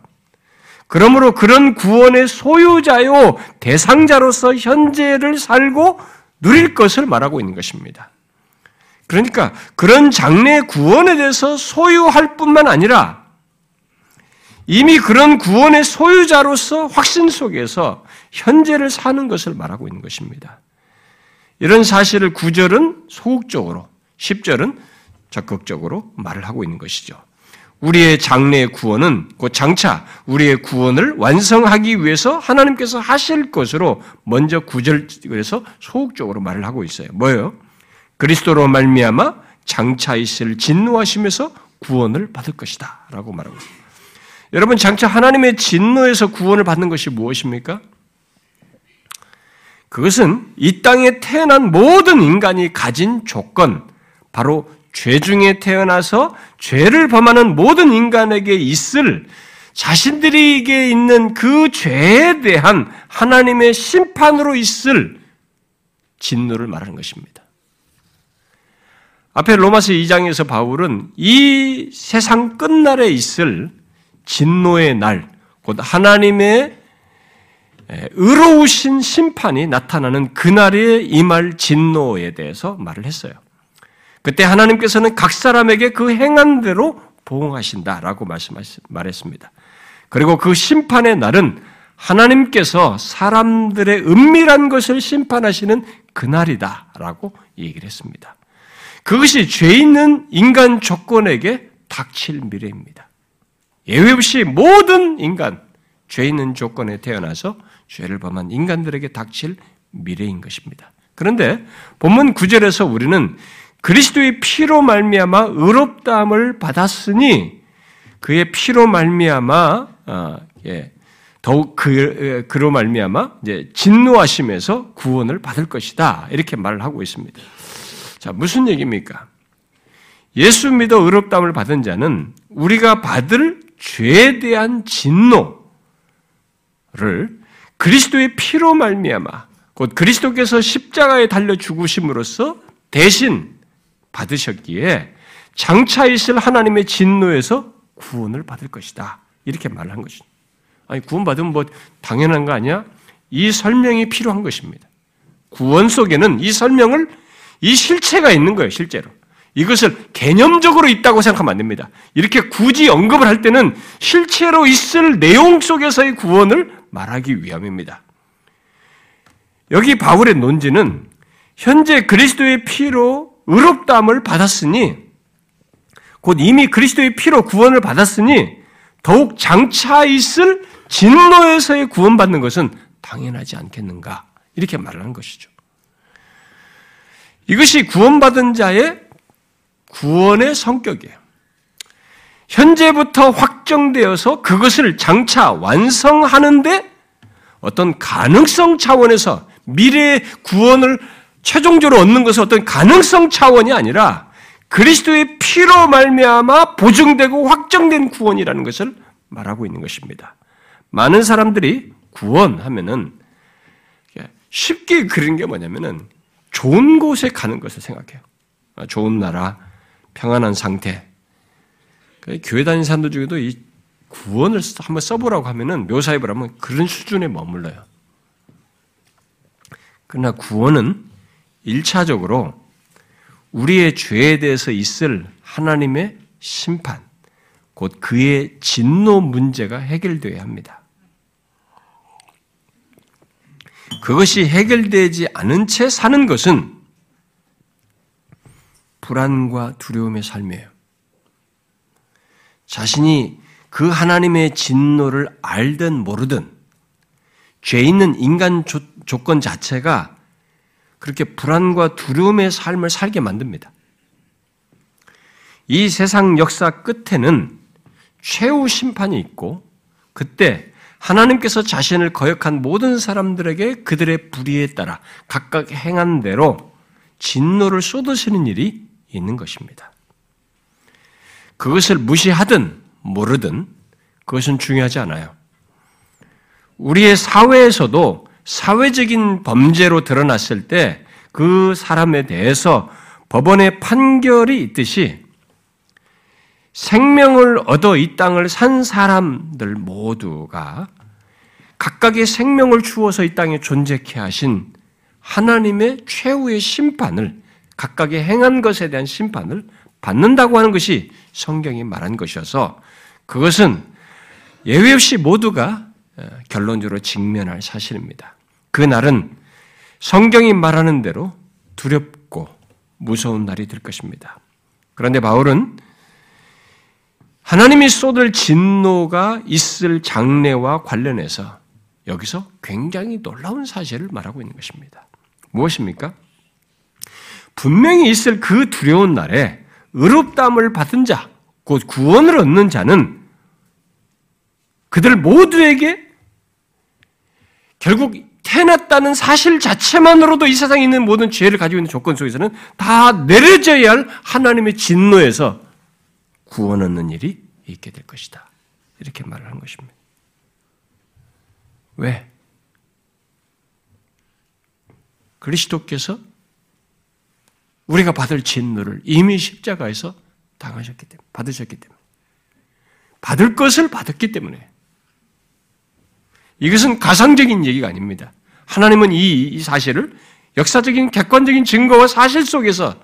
그러므로 그런 구원의 소유자요, 대상자로서 현재를 살고 누릴 것을 말하고 있는 것입니다. 그러니까 그런 장래 구원에 대해서 소유할 뿐만 아니라 이미 그런 구원의 소유자로서 확신 속에서 현재를 사는 것을 말하고 있는 것입니다. 이런 사실을 9절은 소극적으로, 10절은 적극적으로 말을 하고 있는 것이죠. 우리의 장래의 구원은 곧 장차 우리의 구원을 완성하기 위해서 하나님께서 하실 것으로 먼저 9절에서 소극적으로 말을 하고 있어요. 뭐예요? 그리스도로 말미암아 장차 있을 진노하심에서 구원을 받을 것이다 라고 말하고 있습니다. 여러분 장차 하나님의 진노에서 구원을 받는 것이 무엇입니까? 그것은 이 땅에 태어난 모든 인간이 가진 조건, 바로 죄 중에 태어나서 죄를 범하는 모든 인간에게 있을 자신들에게 있는 그 죄에 대한 하나님의 심판으로 있을 진노를 말하는 것입니다. 앞에 로마서 2장에서 바울은 이 세상 끝날에 있을 진노의 날, 곧 하나님의 의로우신 심판이 나타나는 그날에 임할 진노에 대해서 말을 했어요. 그때 하나님께서는 각 사람에게 그 행한 대로 보응하신다라고 말했습니다. 그리고 그 심판의 날은 하나님께서 사람들의 은밀한 것을 심판하시는 그날이다라고 얘기를 했습니다. 그것이 죄 있는 인간 조건에게 닥칠 미래입니다. 예외 없이 모든 인간, 죄 있는 조건에 태어나서 죄를 범한 인간들에게 닥칠 미래인 것입니다. 그런데 본문 9절에서 우리는 그리스도의 피로 말미암아 의롭다함을 받았으니 그의 피로 말미암아 어, 예, 더욱 그, 그로 말미암아 이제 진노하심에서 구원을 받을 것이다 이렇게 말을 하고 있습니다. 자 무슨 얘기입니까? 예수 믿어 의롭다함을 받은 자는 우리가 받을 죄에 대한 진노를 그리스도의 피로 말미암아 곧 그리스도께서 십자가에 달려 죽으심으로써 대신 받으셨기에 장차 있을 하나님의 진노에서 구원을 받을 것이다. 이렇게 말을 한 것이죠. 아니 구원 받으면 뭐 당연한 거 아니야? 이 설명이 필요한 것입니다. 구원 속에는 이 설명을 이 실체가 있는 거예요, 실제로. 이것을 개념적으로 있다고 생각하면 안 됩니다. 이렇게 굳이 언급을 할 때는 실체로 있을 내용 속에서의 구원을 말하기 위함입니다. 여기 바울의 논지는 현재 그리스도의 피로 의롭다함을 받았으니 곧 이미 그리스도의 피로 구원을 받았으니 더욱 장차 있을 진노에서의 구원받는 것은 당연하지 않겠는가 이렇게 말을 한 것이죠. 이것이 구원받은 자의 구원의 성격이에요. 현재부터 확정되어서 그것을 장차 완성하는데 어떤 가능성 차원에서 미래의 구원을 최종적으로 얻는 것은 어떤 가능성 차원이 아니라 그리스도의 피로 말미암아 보증되고 확정된 구원이라는 것을 말하고 있는 것입니다. 많은 사람들이 구원하면은 쉽게 그리는 게 뭐냐면은 좋은 곳에 가는 것을 생각해요. 아, 좋은 나라, 평안한 상태. 그 교회 다니는 사람들 중에도 이 구원을 한번 써보라고 하면은 묘사해보라면 그런 수준에 머물러요. 그러나 구원은 1차적으로 우리의 죄에 대해서 있을 하나님의 심판, 곧 그의 진노 문제가 해결되어야 합니다. 그것이 해결되지 않은 채 사는 것은 불안과 두려움의 삶이에요. 자신이 그 하나님의 진노를 알든 모르든 죄 있는 인간 조, 조건 자체가 그렇게 불안과 두려움의 삶을 살게 만듭니다. 이 세상 역사 끝에는 최후 심판이 있고 그때 하나님께서 자신을 거역한 모든 사람들에게 그들의 불의에 따라 각각 행한 대로 진노를 쏟으시는 일이 있는 것입니다. 그것을 무시하든 모르든 그것은 중요하지 않아요. 우리의 사회에서도 사회적인 범죄로 드러났을 때 그 사람에 대해서 법원의 판결이 있듯이 생명을 얻어 이 땅을 산 사람들 모두가 각각의 생명을 주어서 이 땅에 존재케 하신 하나님의 최후의 심판을 각각의 행한 것에 대한 심판을 받는다고 하는 것이 성경이 말한 것이어서 그것은 예외 없이 모두가 어, 결론적으로 직면할 사실입니다. 그 날은 성경이 말하는 대로 두렵고 무서운 날이 될 것입니다. 그런데 바울은 하나님이 쏟을 진노가 있을 장래와 관련해서 여기서 굉장히 놀라운 사실을 말하고 있는 것입니다. 무엇입니까? 분명히 있을 그 두려운 날에 의롭담을 받은 자, 곧 구원을 얻는 자는 그들 모두에게 결국 태어났다는 사실 자체만으로도 이 세상에 있는 모든 죄를 가지고 있는 조건 속에서는 다 내려져야 할 하나님의 진노에서 구원 얻는 일이 있게 될 것이다. 이렇게 말을 한 것입니다. 왜? 그리스도께서 우리가 받을 진노를 이미 십자가에서 당하셨기 때문에, 받으셨기 때문에. 받을 것을 받았기 때문에. 이것은 가상적인 얘기가 아닙니다. 하나님은 이, 이 사실을 역사적인 객관적인 증거와 사실 속에서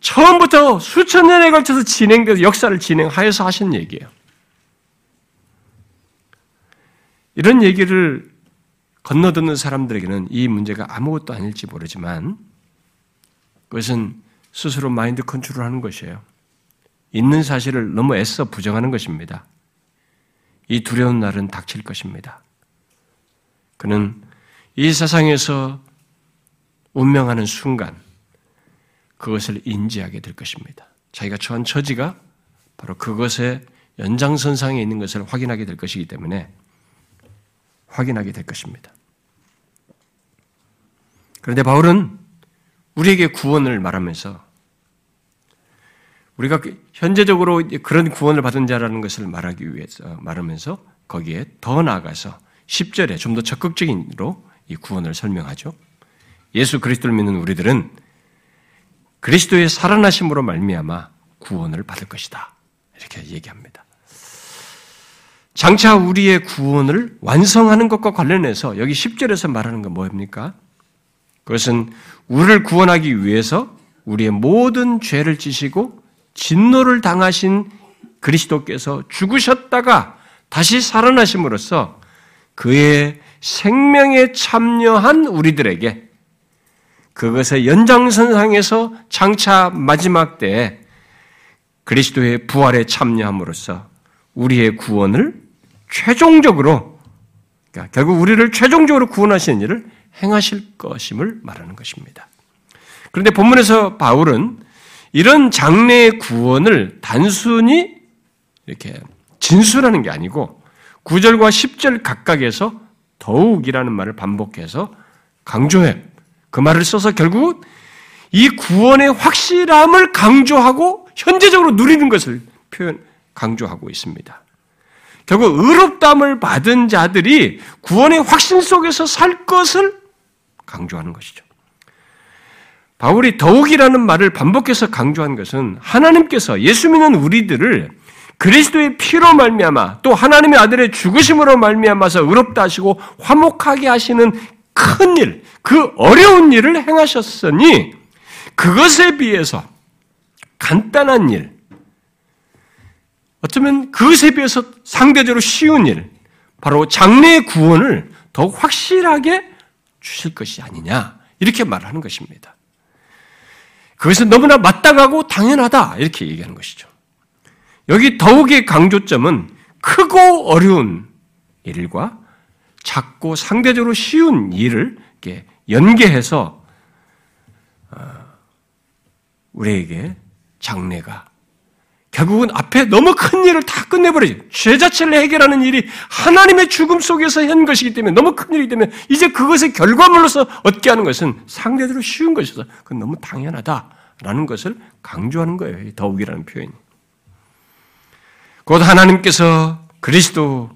처음부터 수천 년에 걸쳐서 진행돼서 역사를 진행하여서 하신 얘기예요. 이런 얘기를 건너듣는 사람들에게는 이 문제가 아무것도 아닐지 모르지만 그것은 스스로 마인드 컨트롤 하는 것이에요. 있는 사실을 너무 애써 부정하는 것입니다. 이 두려운 날은 닥칠 것입니다. 그는 이 세상에서 운명하는 순간 그것을 인지하게 될 것입니다. 자기가 처한 처지가 바로 그것의 연장선상에 있는 것을 확인하게 될 것이기 때문에 확인하게 될 것입니다. 그런데 바울은 우리에게 구원을 말하면서 우리가 현재적으로 그런 구원을 받은 자라는 것을 말하기 위해서 말하면서 거기에 더 나아가서 10절에 좀 더 적극적인로 이 구원을 설명하죠. 예수 그리스도를 믿는 우리들은 그리스도의 살아나심으로 말미암아 구원을 받을 것이다. 이렇게 얘기합니다. 장차 우리의 구원을 완성하는 것과 관련해서 여기 10절에서 말하는 건 뭐입니까? 그것은 우리를 구원하기 위해서 우리의 모든 죄를 지시고 진노를 당하신 그리스도께서 죽으셨다가 다시 살아나심으로써 그의 생명에 참여한 우리들에게 그것의 연장선상에서 장차 마지막 때에 그리스도의 부활에 참여함으로써 우리의 구원을 최종적으로 그러니까 결국 우리를 최종적으로 구원하시는 일을 행하실 것임을 말하는 것입니다. 그런데 본문에서 바울은 이런 장래의 구원을 단순히 이렇게 진술하는 게 아니고 9절과 10절 각각에서 더욱이라는 말을 반복해서 강조해. 그 말을 써서 결국 이 구원의 확실함을 강조하고 현재적으로 누리는 것을 표현, 강조하고 있습니다. 결국 의롭담을 받은 자들이 구원의 확신 속에서 살 것을 강조하는 것이죠. 바울이 더욱이라는 말을 반복해서 강조한 것은 하나님께서 예수 믿는 우리들을 그리스도의 피로 말미암아 또 하나님의 아들의 죽으심으로 말미암아서 의롭다 하시고 화목하게 하시는 큰 일, 그 어려운 일을 행하셨으니 그것에 비해서 간단한 일, 어쩌면 그것에 비해서 상대적으로 쉬운 일, 바로 장래의 구원을 더욱 확실하게 주실 것이 아니냐, 이렇게 말하는 것입니다. 그것은 너무나 마땅하고 당연하다, 이렇게 얘기하는 것이죠. 여기 더욱의 강조점은 크고 어려운 일과 작고 상대적으로 쉬운 일을 연계해서 어, 우리에게 장래가 결국은 앞에 너무 큰 일을 다 끝내버리죠. 죄 자체를 해결하는 일이 하나님의 죽음 속에서 한 것이기 때문에 너무 큰 일이기 때문에 이제 그것의 결과물로서 얻게 하는 것은 상대적으로 쉬운 것이어서 그건 너무 당연하다라는 것을 강조하는 거예요. 더욱이라는 표현이. 곧 하나님께서 그리스도를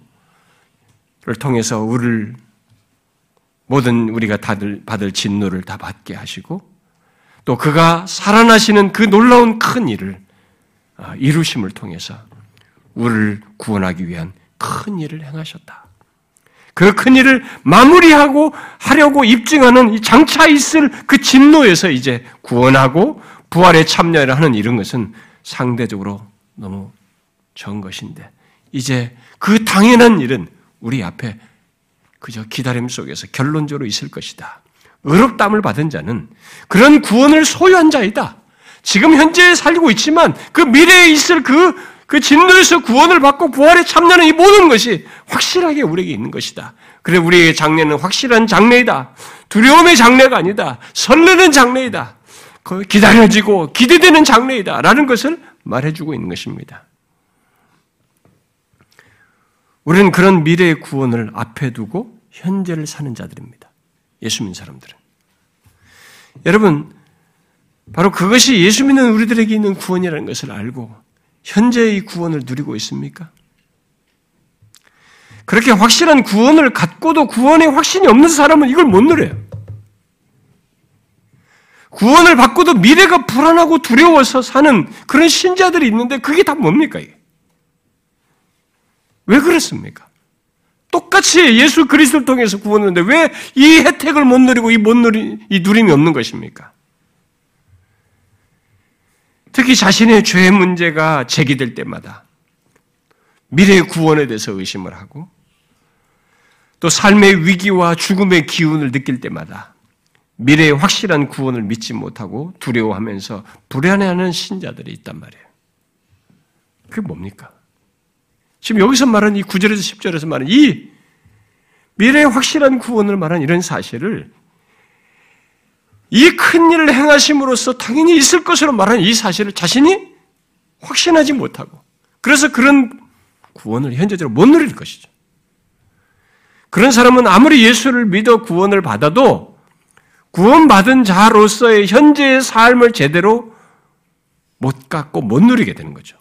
통해서 우리를 모든 우리가 다들 받을 진노를 다 받게 하시고 또 그가 살아나시는 그 놀라운 큰 일을 아, 이루심을 통해서 우리를 구원하기 위한 큰 일을 행하셨다. 그 큰 일을 마무리하고 하려고 입증하는 이 장차 있을 그 진노에서 이제 구원하고 부활에 참여를 하는 이런 것은 상대적으로 너무 전 것인데 이제 그 당연한 일은 우리 앞에 그저 기다림 속에서 결론적으로 있을 것이다. 의롭담을 받은 자는 그런 구원을 소유한 자이다. 지금 현재 살고 있지만 그 미래에 있을 그, 그 진노에서 구원을 받고 부활에 참여하는 이 모든 것이 확실하게 우리에게 있는 것이다. 그래, 우리의 장래는 확실한 장래이다. 두려움의 장래가 아니다. 설레는 장래이다. 기다려지고 기대되는 장래이다. 라는 것을 말해주고 있는 것입니다. 우리는 그런 미래의 구원을 앞에 두고 현재를 사는 자들입니다. 예수 믿는 사람들은. 여러분, 바로 그것이 예수 믿는 우리들에게 있는 구원이라는 것을 알고 현재의 구원을 누리고 있습니까? 그렇게 확실한 구원을 갖고도 구원의 확신이 없는 사람은 이걸 못 누려요. 구원을 받고도 미래가 불안하고 두려워서 사는 그런 신자들이 있는데 그게 다 뭡니까? 이게? 왜 그렇습니까? 똑같이 예수 그리스도를 통해서 구원했는데 왜 이 혜택을 못 누리고 이 못 누리 이 누림이 없는 것입니까? 특히 자신의 죄 문제가 제기될 때마다 미래의 구원에 대해서 의심을 하고 또 삶의 위기와 죽음의 기운을 느낄 때마다 미래의 확실한 구원을 믿지 못하고 두려워하면서 불안해하는 신자들이 있단 말이에요. 그게 뭡니까? 지금 여기서 말하는 이 9절에서 10절에서 말하는 이 미래의 확실한 구원을 말하는 이런 사실을 이 큰 일을 행하심으로써 당연히 있을 것으로 말하는 이 사실을 자신이 확신하지 못하고 그래서 그런 구원을 현재적으로 못 누릴 것이죠. 그런 사람은 아무리 예수를 믿어 구원을 받아도 구원받은 자로서의 현재의 삶을 제대로 못 갖고 못 누리게 되는 거죠.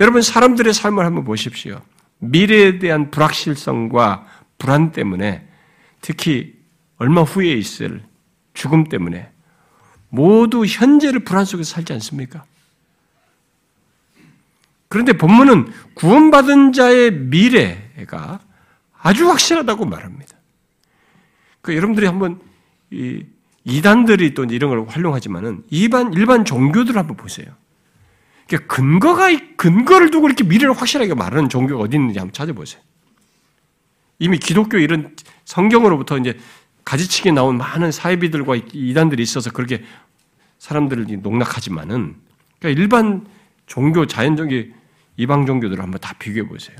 여러분 사람들의 삶을 한번 보십시오. 미래에 대한 불확실성과 불안 때문에 특히 얼마 후에 있을 죽음 때문에 모두 현재를 불안 속에서 살지 않습니까? 그런데 본문은 구원받은 자의 미래가 아주 확실하다고 말합니다. 그 여러분들이 한번 이 이단들이 또 이런 걸 활용하지만은 일반 일반 종교들 한번 보세요. 그러니까 근거가 근거를 두고 이렇게 미래를 확실하게 말하는 종교가 어디 있는지 한번 찾아보세요. 이미 기독교 이런 성경으로부터 이제 가지치기 나온 많은 사이비들과 이단들이 있어서 그렇게 사람들을 농락하지만은 그러니까 일반 종교 자연적인 이방 종교들을 한번 다 비교해 보세요.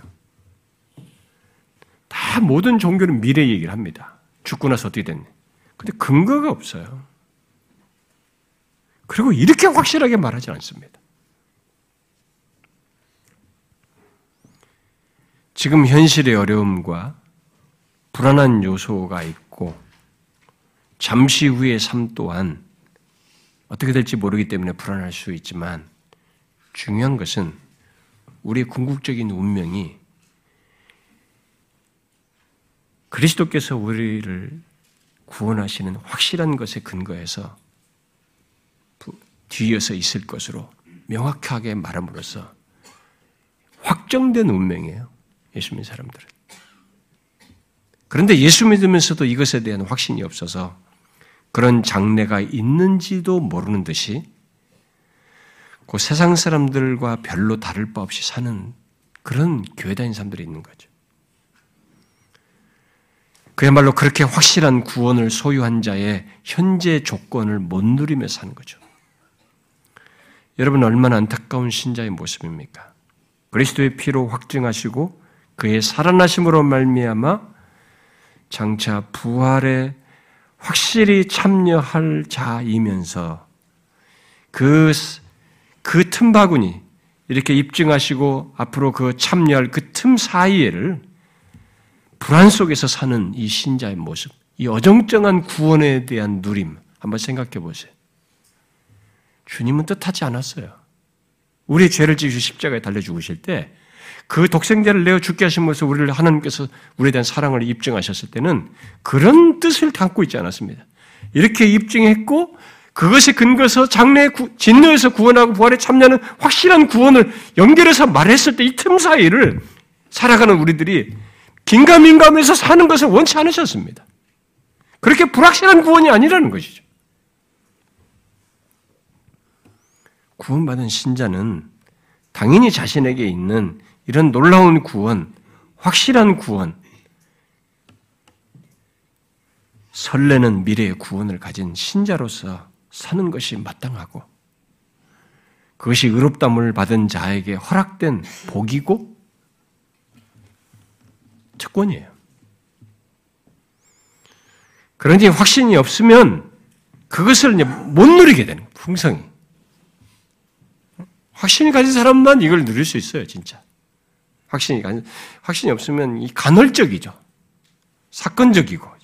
다 모든 종교는 미래 얘기를 합니다. 죽고 나서 어떻게 됐냐. 근데 근거가 없어요. 그리고 이렇게 확실하게 말하지 않습니다. 지금 현실의 어려움과 불안한 요소가 있고 잠시 후의 삶 또한 어떻게 될지 모르기 때문에 불안할 수 있지만 중요한 것은 우리의 궁극적인 운명이 그리스도께서 우리를 구원하시는 확실한 것에 근거해서 뒤이어서 있을 것으로 명확하게 말함으로써 확정된 운명이에요. 예수 믿는 사람들은. 그런데 예수 믿으면서도 이것에 대한 확신이 없어서 그런 장래가 있는지도 모르는 듯이 그 세상 사람들과 별로 다를 바 없이 사는 그런 교회 다니는 사람들이 있는 거죠. 그야말로 그렇게 확실한 구원을 소유한 자의 현재 조건을 못 누리며 사는 거죠. 여러분 얼마나 안타까운 신자의 모습입니까? 그리스도의 피로 확증하시고 그의 살아나심으로 말미암아 장차 부활에 확실히 참여할 자이면서 그, 그 틈바구니, 이렇게 입증하시고 앞으로 그 참여할 그 틈 사이에를 불안 속에서 사는 이 신자의 모습, 이 어정쩡한 구원에 대한 누림, 한번 생각해 보세요. 주님은 뜻하지 않았어요. 우리의 죄를 지으시 십자가에 달려 죽으실 때, 그 독생자를 내어 죽게 하심으로써 우리를 하나님께서 우리에 대한 사랑을 입증하셨을 때는 그런 뜻을 담고 있지 않았습니다. 이렇게 입증했고 그것에 근거해서 장래 진노에서 구원하고 부활에 참여하는 확실한 구원을 연결해서 말했을 때 이 틈 사이를 살아가는 우리들이 긴가민감해서 사는 것을 원치 않으셨습니다. 그렇게 불확실한 구원이 아니라는 것이죠. 구원받은 신자는 당연히 자신에게 있는 이런 놀라운 구원, 확실한 구원, 설레는 미래의 구원을 가진 신자로서 사는 것이 마땅하고 그것이 의롭담을 받은 자에게 허락된 복이고 특권이에요. 그런데 확신이 없으면 그것을 못 누리게 되는 풍성이. 확신이 가진 사람만 이걸 누릴 수 있어요, 진짜. 확신이 확신이 없으면 이 간헐적이죠. 사건적이고.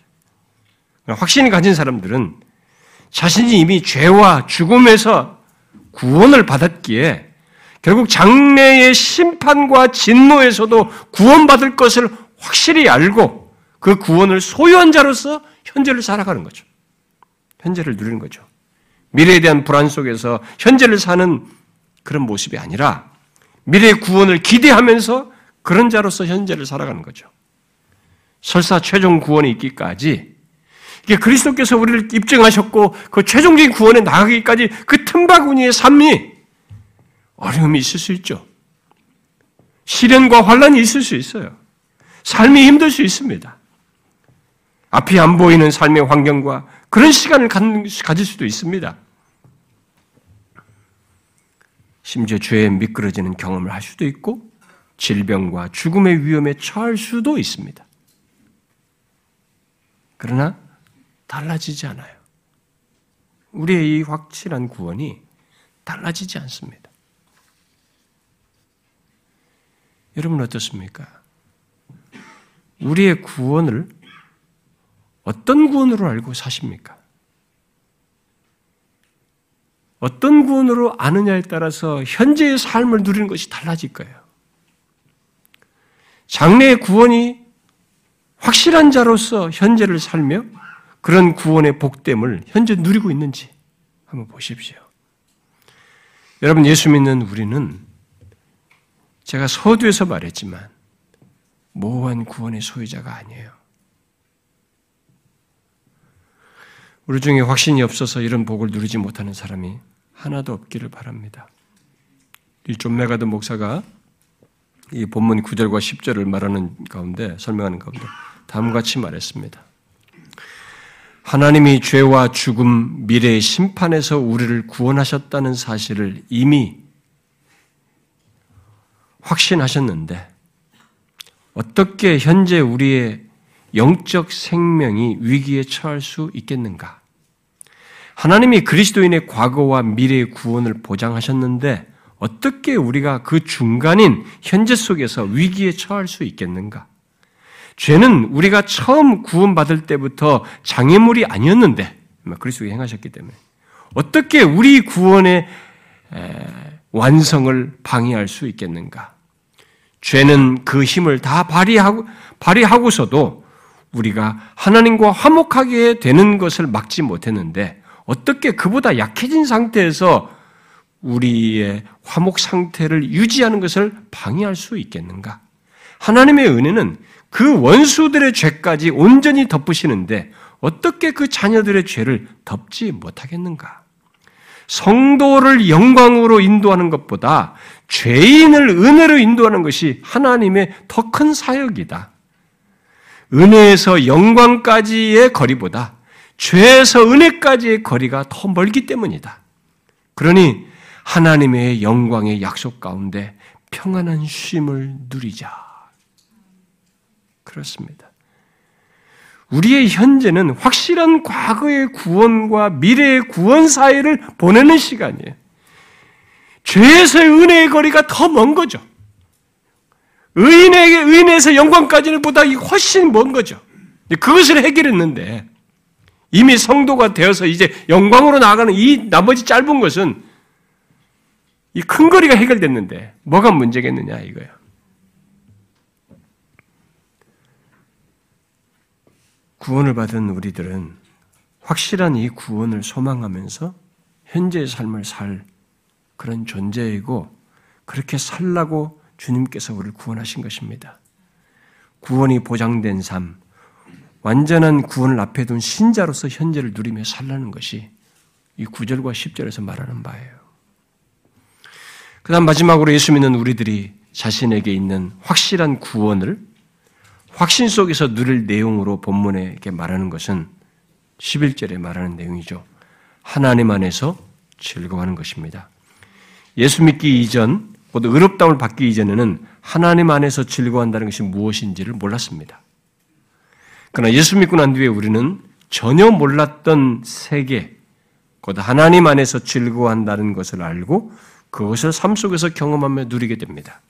확신이 가진 사람들은 자신이 이미 죄와 죽음에서 구원을 받았기에 결국 장래의 심판과 진노에서도 구원받을 것을 확실히 알고 그 구원을 소유한 자로서 현재를 살아가는 거죠. 현재를 누리는 거죠. 미래에 대한 불안 속에서 현재를 사는 그런 모습이 아니라 미래의 구원을 기대하면서 그런 자로서 현재를 살아가는 거죠. 설사 최종 구원이 있기까지 이게 그리스도께서 우리를 입증하셨고 그 최종적인 구원에 나가기까지 그 틈바구니의 삶이 어려움이 있을 수 있죠. 시련과 환란이 있을 수 있어요. 삶이 힘들 수 있습니다. 앞이 안 보이는 삶의 환경과 그런 시간을 가질 수도 있습니다. 심지어 죄에 미끄러지는 경험을 할 수도 있고 질병과 죽음의 위험에 처할 수도 있습니다. 그러나 달라지지 않아요. 우리의 이 확실한 구원이 달라지지 않습니다. 여러분 어떻습니까? 우리의 구원을 어떤 구원으로 알고 사십니까? 어떤 구원으로 아느냐에 따라서 현재의 삶을 누리는 것이 달라질 거예요. 장래의 구원이 확실한 자로서 현재를 살며 그런 구원의 복됨을 현재 누리고 있는지 한번 보십시오. 여러분, 예수 믿는 우리는 제가 서두에서 말했지만 모호한 구원의 소유자가 아니에요. 우리 중에 확신이 없어서 이런 복을 누리지 못하는 사람이 하나도 없기를 바랍니다. 이 존 메가드 목사가 이 본문 9절과 10절을 말하는 가운데 설명하는 가운데 다음과 같이 말했습니다. 하나님이 죄와 죽음, 미래의 심판에서 우리를 구원하셨다는 사실을 이미 확신하셨는데 어떻게 현재 우리의 영적 생명이 위기에 처할 수 있겠는가? 하나님이 그리스도인의 과거와 미래의 구원을 보장하셨는데 어떻게 우리가 그 중간인 현재 속에서 위기에 처할 수 있겠는가? 죄는 우리가 처음 구원받을 때부터 장애물이 아니었는데 그리스도에 행하셨기 때문에 어떻게 우리 구원의 완성을 방해할 수 있겠는가? 죄는 그 힘을 다 발휘하고, 발휘하고서도 우리가 하나님과 화목하게 되는 것을 막지 못했는데 어떻게 그보다 약해진 상태에서 우리의 화목 상태를 유지하는 것을 방해할 수 있겠는가? 하나님의 은혜는 그 원수들의 죄까지 온전히 덮으시는데 어떻게 그 자녀들의 죄를 덮지 못하겠는가? 성도를 영광으로 인도하는 것보다 죄인을 은혜로 인도하는 것이 하나님의 더 큰 사역이다. 은혜에서 영광까지의 거리보다 죄에서 은혜까지의 거리가 더 멀기 때문이다. 그러니 하나님의 영광의 약속 가운데 평안한 쉼을 누리자. 그렇습니다. 우리의 현재는 확실한 과거의 구원과 미래의 구원 사이를 보내는 시간이에요. 죄에서의 은혜의 거리가 더 먼 거죠. 의인에게 의인에서 영광까지는 보다 훨씬 먼 거죠. 그것을 해결했는데 이미 성도가 되어서 이제 영광으로 나아가는 이 나머지 짧은 것은 이 큰 거리가 해결됐는데 뭐가 문제겠느냐 이거예요. 구원을 받은 우리들은 확실한 이 구원을 소망하면서 현재의 삶을 살 그런 존재이고 그렇게 살라고 주님께서 우리를 구원하신 것입니다. 구원이 보장된 삶, 완전한 구원을 앞에 둔 신자로서 현재를 누리며 살라는 것이 이 9절과 10절에서 말하는 바예요. 그 다음 마지막으로 예수 믿는 우리들이 자신에게 있는 확실한 구원을 확신 속에서 누릴 내용으로 본문에 이렇게 말하는 것은 11절에 말하는 내용이죠. 하나님 안에서 즐거워하는 것입니다. 예수 믿기 이전, 곧 의롭다움을 받기 이전에는 하나님 안에서 즐거워한다는 것이 무엇인지를 몰랐습니다. 그러나 예수 믿고 난 뒤에 우리는 전혀 몰랐던 세계, 곧 하나님 안에서 즐거워한다는 것을 알고 그것을 삶 속에서 경험하며 누리게 됩니다.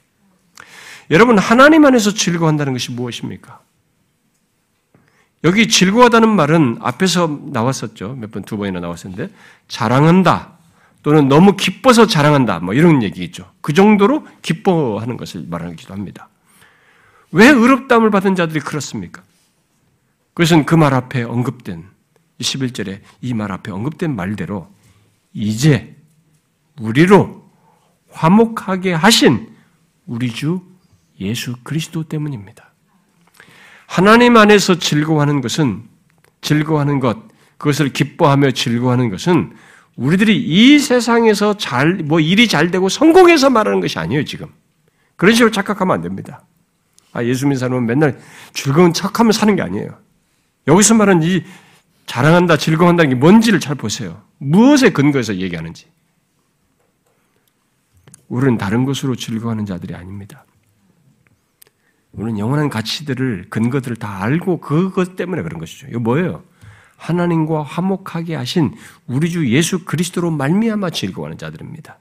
여러분, 하나님 안에서 즐거워한다는 것이 무엇입니까? 여기 즐거워하다는 말은 앞에서 나왔었죠. 몇 번, 두 번이나 나왔었는데, 자랑한다. 또는 너무 기뻐서 자랑한다. 뭐 이런 얘기겠죠. 그 정도로 기뻐하는 것을 말하기도 합니다. 왜 의롭다함을 받은 자들이 그렇습니까? 그것은 그 말 앞에 언급된, 11절에 이 말 앞에 언급된 말대로, 이제 우리로 화목하게 하신 우리 주 예수 그리스도 때문입니다. 하나님 안에서 즐거워하는 것은 즐거워하는 것, 그것을 기뻐하며 즐거워하는 것은 우리들이 이 세상에서 잘, 뭐 일이 잘 되고 성공해서 말하는 것이 아니에요, 지금. 그런 식으로 착각하면 안 됩니다. 아, 예수 믿는 사람은 맨날 즐거운 척하며 사는 게 아니에요. 여기서 말하는 이 자랑한다, 즐거워한다는 게 뭔지를 잘 보세요. 무엇에 근거해서 얘기하는지. 우리는 다른 것으로 즐거워하는 자들이 아닙니다. 우리는 영원한 가치들을 근거들을 다 알고 그것 때문에 그런 것이죠. 이거 뭐예요? 하나님과 화목하게 하신 우리 주 예수 그리스도로 말미암아 즐거워하는 자들입니다.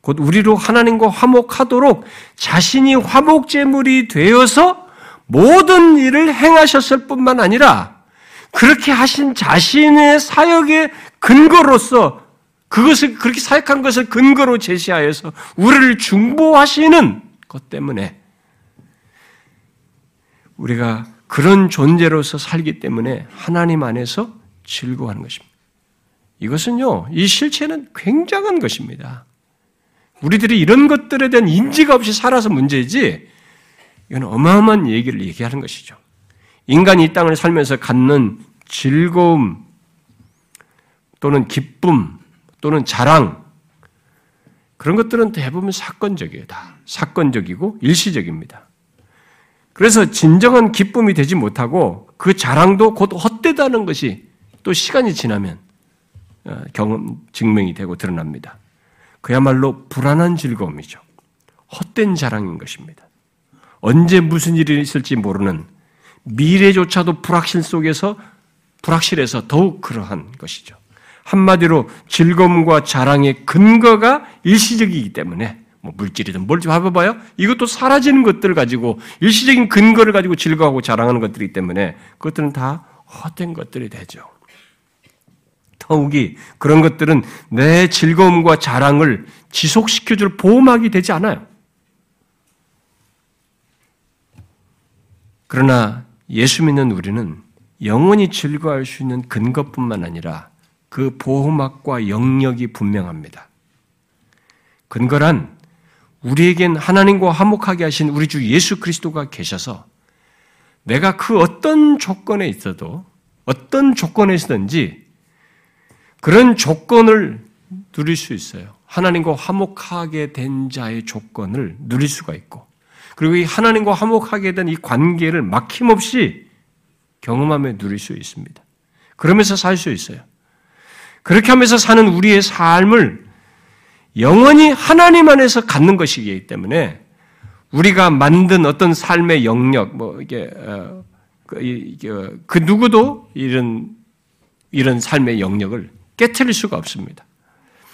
곧 우리로 하나님과 화목하도록 자신이 화목제물이 되어서 모든 일을 행하셨을 뿐만 아니라 그렇게 하신 자신의 사역의 근거로서 그것을 그렇게 사역한 것을 근거로 제시하여서 우리를 중보하시는 것 때문에 우리가 그런 존재로서 살기 때문에 하나님 안에서 즐거워하는 것입니다. 이것은요, 이 실체는 굉장한 것입니다. 우리들이 이런 것들에 대한 인지가 없이 살아서 문제지, 이건 어마어마한 얘기를 얘기하는 것이죠. 인간이 이 땅을 살면서 갖는 즐거움, 또는 기쁨, 또는 자랑, 그런 것들은 대부분 사건적이에요. 다. 사건적이고 일시적입니다. 그래서 진정한 기쁨이 되지 못하고 그 자랑도 곧 헛되다는 것이 또 시간이 지나면 어, 경험, 증명이 되고 드러납니다. 그야말로 불안한 즐거움이죠. 헛된 자랑인 것입니다. 언제 무슨 일이 있을지 모르는 미래조차도 불확실 속에서 불확실해서 더욱 그러한 것이죠. 한마디로 즐거움과 자랑의 근거가 일시적이기 때문에 뭐 물질이든 뭘좀 해봐봐요. 이것도 사라지는 것들을 가지고 일시적인 근거를 가지고 즐거워하고 자랑하는 것들이기 때문에 그것들은 다 헛된 것들이 되죠. 더 허욱이 그런 것들은 내 즐거움과 자랑을 지속시켜줄 보호막이 되지 않아요. 그러나 예수 믿는 우리는 영원히 즐거워할 수 있는 근거뿐만 아니라 그 보호막과 영역이 분명합니다. 근거란 우리에겐 하나님과 화목하게 하신 우리 주 예수 그리스도가 계셔서 내가 그 어떤 조건에 있어도 어떤 조건에서든지 그런 조건을 누릴 수 있어요. 하나님과 화목하게 된 자의 조건을 누릴 수가 있고 그리고 이 하나님과 화목하게 된 이 관계를 막힘없이 경험하며 누릴 수 있습니다. 그러면서 살 수 있어요. 그렇게 하면서 사는 우리의 삶을 영원히 하나님 안에서 갖는 것이기 때문에 우리가 만든 어떤 삶의 영역, 뭐 이게 어, 그, 그 누구도 이런 이런 삶의 영역을 깨뜨릴 수가 없습니다.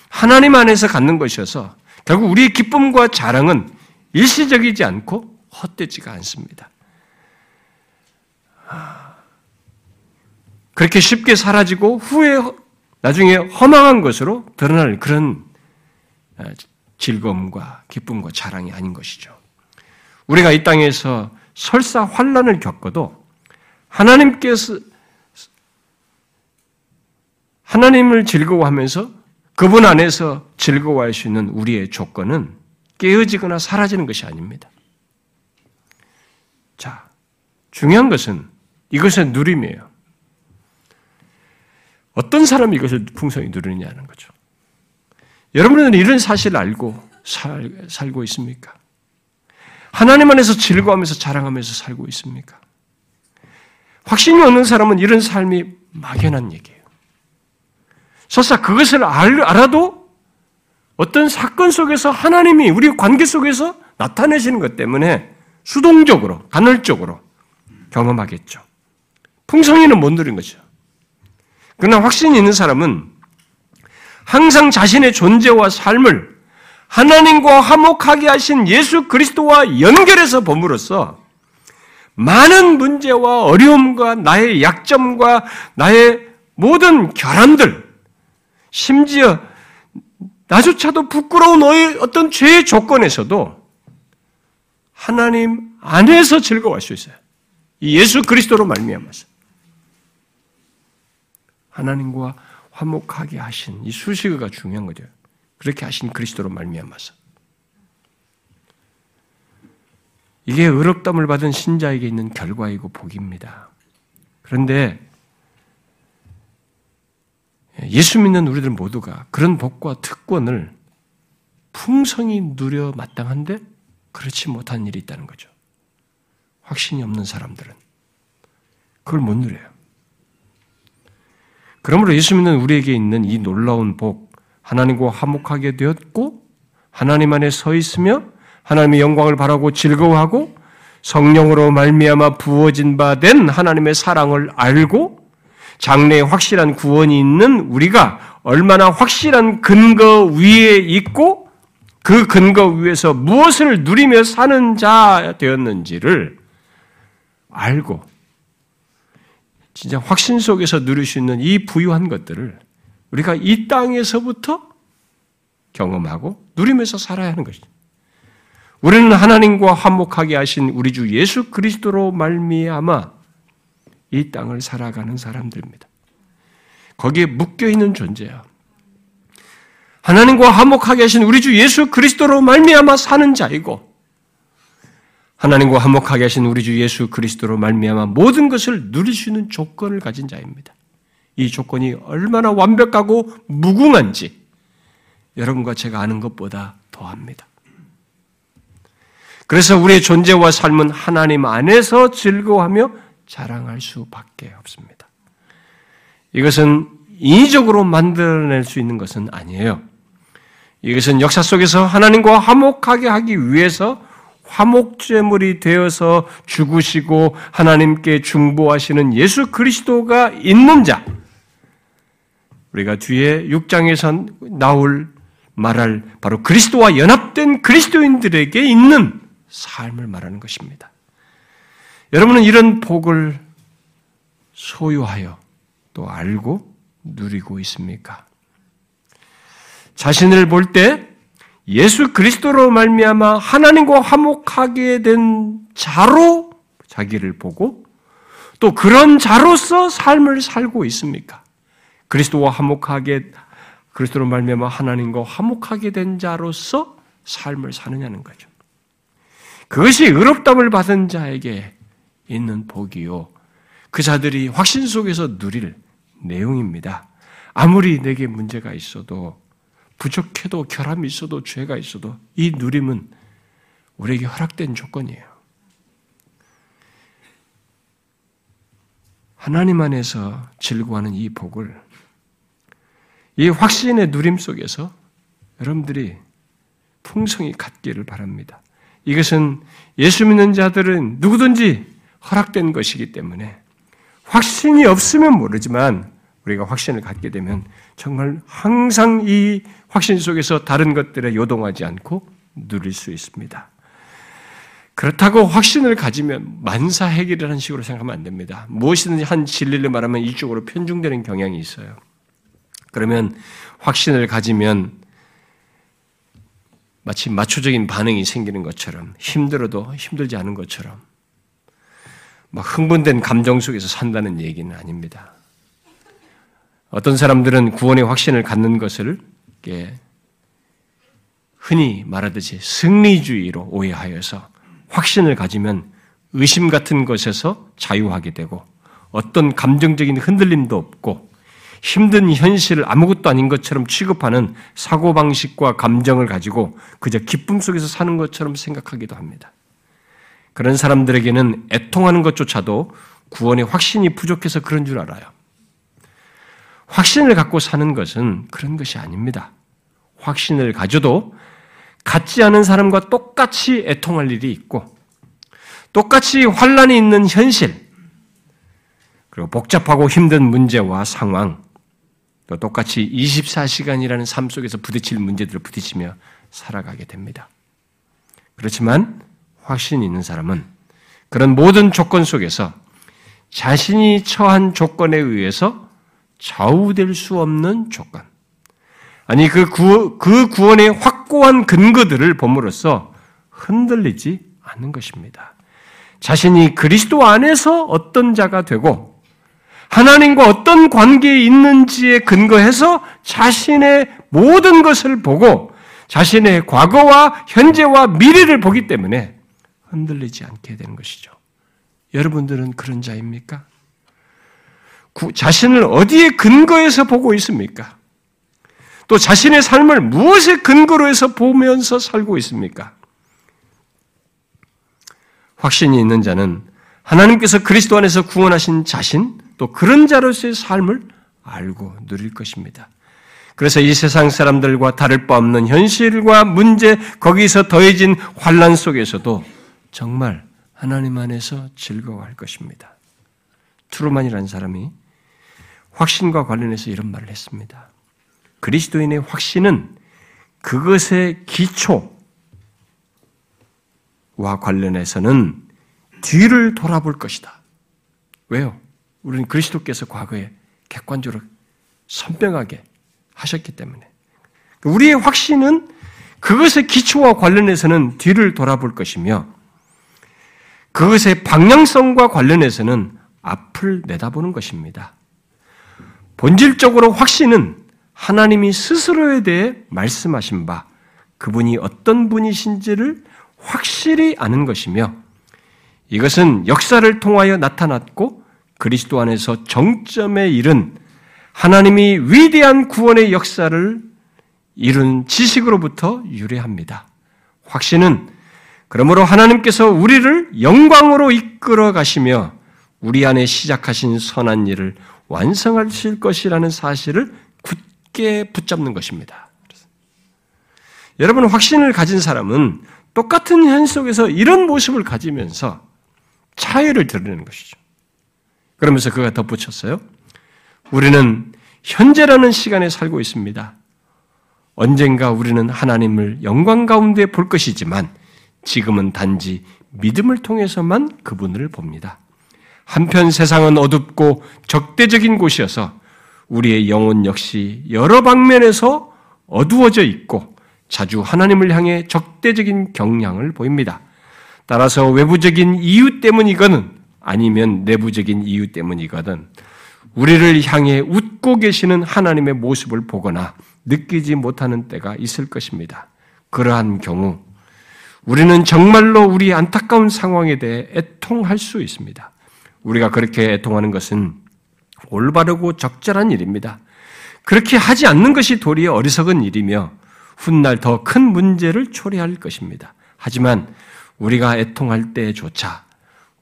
하나님 안에서 갖는 것이어서 결국 우리의 기쁨과 자랑은 일시적이지 않고 헛되지가 않습니다. 그렇게 쉽게 사라지고 후에 나중에 허망한 것으로 드러날 그런 어, 즐거움과 기쁨과 자랑이 아닌 것이죠. 우리가 이 땅에서 설사 환란을 겪어도 하나님께서 하나님을 즐거워하면서 그분 안에서 즐거워할 수 있는 우리의 조건은 깨어지거나 사라지는 것이 아닙니다. 자, 중요한 것은 이것의 누림이에요. 어떤 사람이 이것을 풍성히 누리느냐는 거죠. 여러분은 이런 사실을 알고 살, 살고 있습니까? 하나님 안에서 즐거워하면서 자랑하면서 살고 있습니까? 확신이 없는 사람은 이런 삶이 막연한 얘기예요. 설사 그것을 알, 알아도 어떤 사건 속에서 하나님이 우리 관계 속에서 나타내시는 것 때문에 수동적으로, 간헐적으로 경험하겠죠. 풍성이는 못 누린 거죠. 그러나 확신이 있는 사람은 항상 자신의 존재와 삶을 하나님과 화목하게 하신 예수 그리스도와 연결해서 범으로써 많은 문제와 어려움과 나의 약점과 나의 모든 결함들, 심지어 나조차도 부끄러운 너의 어떤 죄의 조건에서도 하나님 안에서 즐거워할 수 있어요. 이 예수 그리스도로 말미암아서 하나님과 화목하게 하신 이 수식어가 중요한 거죠. 그렇게 하신 그리스도로 말미암아서 이게 의롭담을 받은 신자에게 있는 결과이고 복입니다. 그런데 예수 믿는 우리들 모두가 그런 복과 특권을 풍성히 누려 마땅한데 그렇지 못한 일이 있다는 거죠. 확신이 없는 사람들은 그걸 못 누려요. 그러므로 예수 믿는 우리에게 있는 이 놀라운 복, 하나님과 화목하게 되었고 하나님 안에 서 있으며 하나님의 영광을 바라고 즐거워하고 성령으로 말미암아 부어진 바 된 하나님의 사랑을 알고 장래에 확실한 구원이 있는 우리가 얼마나 확실한 근거 위에 있고 그 근거 위에서 무엇을 누리며 사는 자 되었는지를 알고 진짜 확신 속에서 누릴 수 있는 이 부유한 것들을 우리가 이 땅에서부터 경험하고 누리면서 살아야 하는 것이죠. 우리는 하나님과 화목하게 하신 우리 주 예수 그리스도로 말미암아 이 땅을 살아가는 사람들입니다. 거기에 묶여 있는 존재야. 하나님과 화목하게 하신 우리 주 예수 그리스도로 말미암아 사는 자이고 하나님과 화목하게 하신 우리 주 예수 그리스도로 말미암아 모든 것을 누릴 수 있는 조건을 가진 자입니다. 이 조건이 얼마나 완벽하고 무궁한지 여러분과 제가 아는 것보다 더합니다. 그래서 우리의 존재와 삶은 하나님 안에서 즐거워하며 자랑할 수밖에 없습니다. 이것은 인위적으로 만들어낼 수 있는 것은 아니에요. 이것은 역사 속에서 하나님과 화목하게 하기 위해서 화목제물이 되어서 죽으시고 하나님께 중보하시는 예수 그리스도가 있는 자. 우리가 뒤에 6장에서 나올 말할 바로 그리스도와 연합된 그리스도인들에게 있는 삶을 말하는 것입니다. 여러분은 이런 복을 소유하여 또 알고 누리고 있습니까? 자신을 볼 때 예수 그리스도로 말미암아 하나님과 화목하게 된 자로 자기를 보고 또 그런 자로서 삶을 살고 있습니까? 그리스도와 화목하게 그리스도로 말미암아 하나님과 화목하게 된 자로서 삶을 사느냐는 거죠. 그것이 의롭담을 받은 자에게 있는 복이요. 그 자들이 확신 속에서 누릴 내용입니다. 아무리 내게 문제가 있어도 부족해도 결함이 있어도 죄가 있어도 이 누림은 우리에게 허락된 조건이에요. 하나님 안에서 즐거워하는 이 복을 이 확신의 누림 속에서 여러분들이 풍성히 갖기를 바랍니다. 이것은 예수 믿는 자들은 누구든지 허락된 것이기 때문에 확신이 없으면 모르지만 우리가 확신을 갖게 되면 정말 항상 이 확신 속에서 다른 것들에 요동하지 않고 누릴 수 있습니다. 그렇다고 확신을 가지면 만사 해결이라는 식으로 생각하면 안 됩니다. 무엇이든지 한 진리를 말하면 이쪽으로 편중되는 경향이 있어요. 그러면 확신을 가지면 마치 마초적인 반응이 생기는 것처럼 힘들어도 힘들지 않은 것처럼 막 흥분된 감정 속에서 산다는 얘기는 아닙니다. 어떤 사람들은 구원의 확신을 갖는 것을 흔히 말하듯이 승리주의로 오해하여서 확신을 가지면 의심 같은 것에서 자유하게 되고 어떤 감정적인 흔들림도 없고 힘든 현실을 아무것도 아닌 것처럼 취급하는 사고방식과 감정을 가지고 그저 기쁨 속에서 사는 것처럼 생각하기도 합니다. 그런 사람들에게는 애통하는 것조차도 구원의 확신이 부족해서 그런 줄 알아요. 확신을 갖고 사는 것은 그런 것이 아닙니다. 확신을 가져도 같지 않은 사람과 똑같이 애통할 일이 있고, 똑같이 환란이 있는 현실, 그리고 복잡하고 힘든 문제와 상황, 또 똑같이 24시간이라는 삶 속에서 부딪힐 문제들을 부딪히며 살아가게 됩니다. 그렇지만 확신이 있는 사람은 그런 모든 조건 속에서 자신이 처한 조건에 의해서 좌우될 수 없는 조건. 아니, 그, 구, 그 구원의 확고한 근거들을 봄으로써 흔들리지 않는 것입니다. 자신이 그리스도 안에서 어떤 자가 되고 하나님과 어떤 관계에 있는지에 근거해서 자신의 모든 것을 보고 자신의 과거와 현재와 미래를 보기 때문에 흔들리지 않게 되는 것이죠. 여러분들은 그런 자입니까? 자신을 어디에 근거해서 보고 있습니까? 또 자신의 삶을 무엇에 근거로 해서 보면서 살고 있습니까? 확신이 있는 자는 하나님께서 그리스도 안에서 구원하신 자신, 또 그런 자로서의 삶을 알고 누릴 것입니다. 그래서 이 세상 사람들과 다를 바 없는 현실과 문제, 거기서 더해진 환란 속에서도 정말 하나님 안에서 즐거워할 것입니다. 트루만이라는 사람이 확신과 관련해서 이런 말을 했습니다. 그리스도인의 확신은 그것의 기초와 관련해서는 뒤를 돌아볼 것이다. 왜요? 우리는 그리스도께서 과거에 객관적으로 선명하게 하셨기 때문에. 우리의 확신은 그것의 기초와 관련해서는 뒤를 돌아볼 것이며 그것의 방향성과 관련해서는 앞을 내다보는 것입니다. 본질적으로 확신은 하나님이 스스로에 대해 말씀하신 바 그분이 어떤 분이신지를 확실히 아는 것이며 이것은 역사를 통하여 나타났고 그리스도 안에서 정점에 이른 하나님이 위대한 구원의 역사를 이룬 지식으로부터 유래합니다. 확신은 그러므로 하나님께서 우리를 영광으로 이끌어 가시며 우리 안에 시작하신 선한 일을 완성하실 것이라는 사실을 굳게 붙잡는 것입니다. 여러분 확신을 가진 사람은 똑같은 현 속에서 이런 모습을 가지면서 차이를 드러내는 것이죠. 그러면서 그가 덧붙였어요. 우리는 현재라는 시간에 살고 있습니다. 언젠가 우리는 하나님을 영광 가운데 볼 것이지만 지금은 단지 믿음을 통해서만 그분을 봅니다. 한편 세상은 어둡고 적대적인 곳이어서 우리의 영혼 역시 여러 방면에서 어두워져 있고 자주 하나님을 향해 적대적인 경향을 보입니다. 따라서 외부적인 이유 때문이거든 아니면 내부적인 이유 때문이거든 우리를 향해 웃고 계시는 하나님의 모습을 보거나 느끼지 못하는 때가 있을 것입니다. 그러한 경우 우리는 정말로 우리 안타까운 상황에 대해 애통할 수 있습니다. 우리가 그렇게 애통하는 것은 올바르고 적절한 일입니다. 그렇게 하지 않는 것이 도리어 어리석은 일이며 훗날 더 큰 문제를 초래할 것입니다. 하지만 우리가 애통할 때조차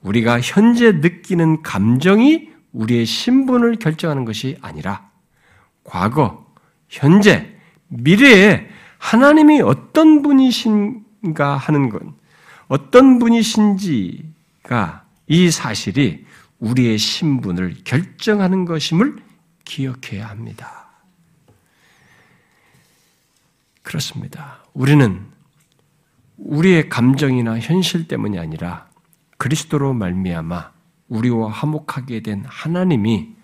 우리가 현재 느끼는 감정이 우리의 신분을 결정하는 것이 아니라 과거, 현재, 미래에 하나님이 어떤 분이신 가 하는 것, 어떤 분이신지가 이 사실이 우리의 신분을 결정하는 것임을 기억해야 합니다. 그렇습니다. 우리는 우리의 감정이나 현실 때문이 아니라 그리스도로 말미암아 우리와 화목하게 된 하나님이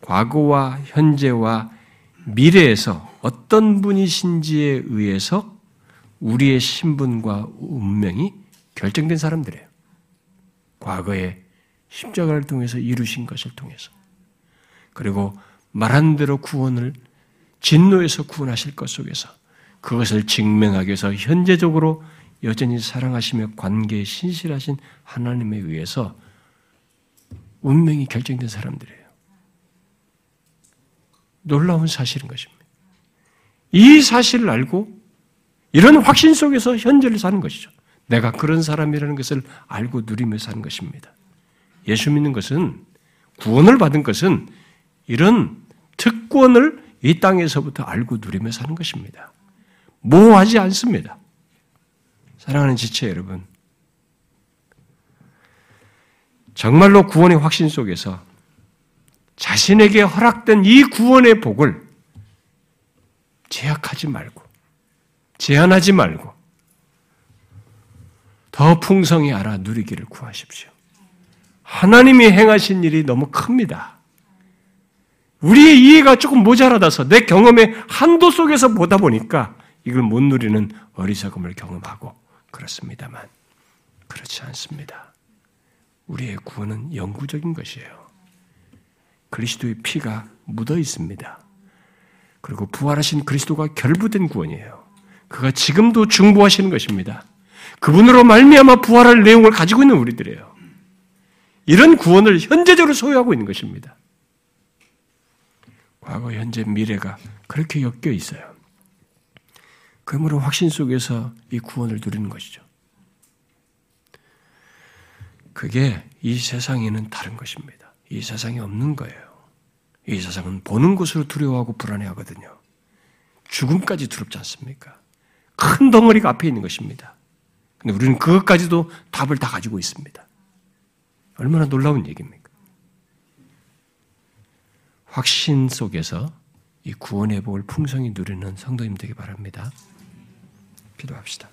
과거와 현재와 미래에서 어떤 분이신지에 의해서 우리의 신분과 운명이 결정된 사람들이에요. 과거에 십자가를 통해서 이루신 것을 통해서. 그리고 말한 대로 구원을 진노에서 구원하실 것 속에서 그것을 증명하기 위해서 현재적으로 여전히 사랑하시며 관계에 신실하신 하나님에 의해서 운명이 결정된 사람들이에요. 놀라운 사실인 것입니다. 이 사실을 알고 이런 확신 속에서 현재를 사는 것이죠. 내가 그런 사람이라는 것을 알고 누리며 사는 것입니다. 예수 믿는 것은 구원을 받은 것은 이런 특권을 이 땅에서부터 알고 누리며 사는 것입니다. 모호하지 않습니다. 사랑하는 지체 여러분, 정말로 구원의 확신 속에서 자신에게 허락된 이 구원의 복을 제약하지 말고, 제한하지 말고, 더 풍성히 알아 누리기를 구하십시오. 하나님이 행하신 일이 너무 큽니다. 우리의 이해가 조금 모자라다서 내 경험의 한도 속에서 보다 보니까 이걸 못 누리는 어리석음을 경험하고 그렇습니다만 그렇지 않습니다. 우리의 구원은 영구적인 것이에요. 그리스도의 피가 묻어 있습니다. 그리고 부활하신 그리스도가 결부된 구원이에요. 그가 지금도 중보하시는 것입니다. 그분으로 말미암아 부활할 내용을 가지고 있는 우리들이에요. 이런 구원을 현재적으로 소유하고 있는 것입니다. 과거, 현재, 미래가 그렇게 엮여 있어요. 그러므로 확신 속에서 이 구원을 누리는 것이죠. 그게 이 세상에는 다른 것입니다. 이 세상에 없는 거예요. 이 세상은 보는 것으로 두려워하고 불안해하거든요. 죽음까지 두렵지 않습니까? 큰 덩어리가 앞에 있는 것입니다. 근데 우리는 그것까지도 답을 다 가지고 있습니다. 얼마나 놀라운 얘기입니까? 확신 속에서 이 구원의 복을 풍성히 누리는 성도님 되기 바랍니다. 기도합시다.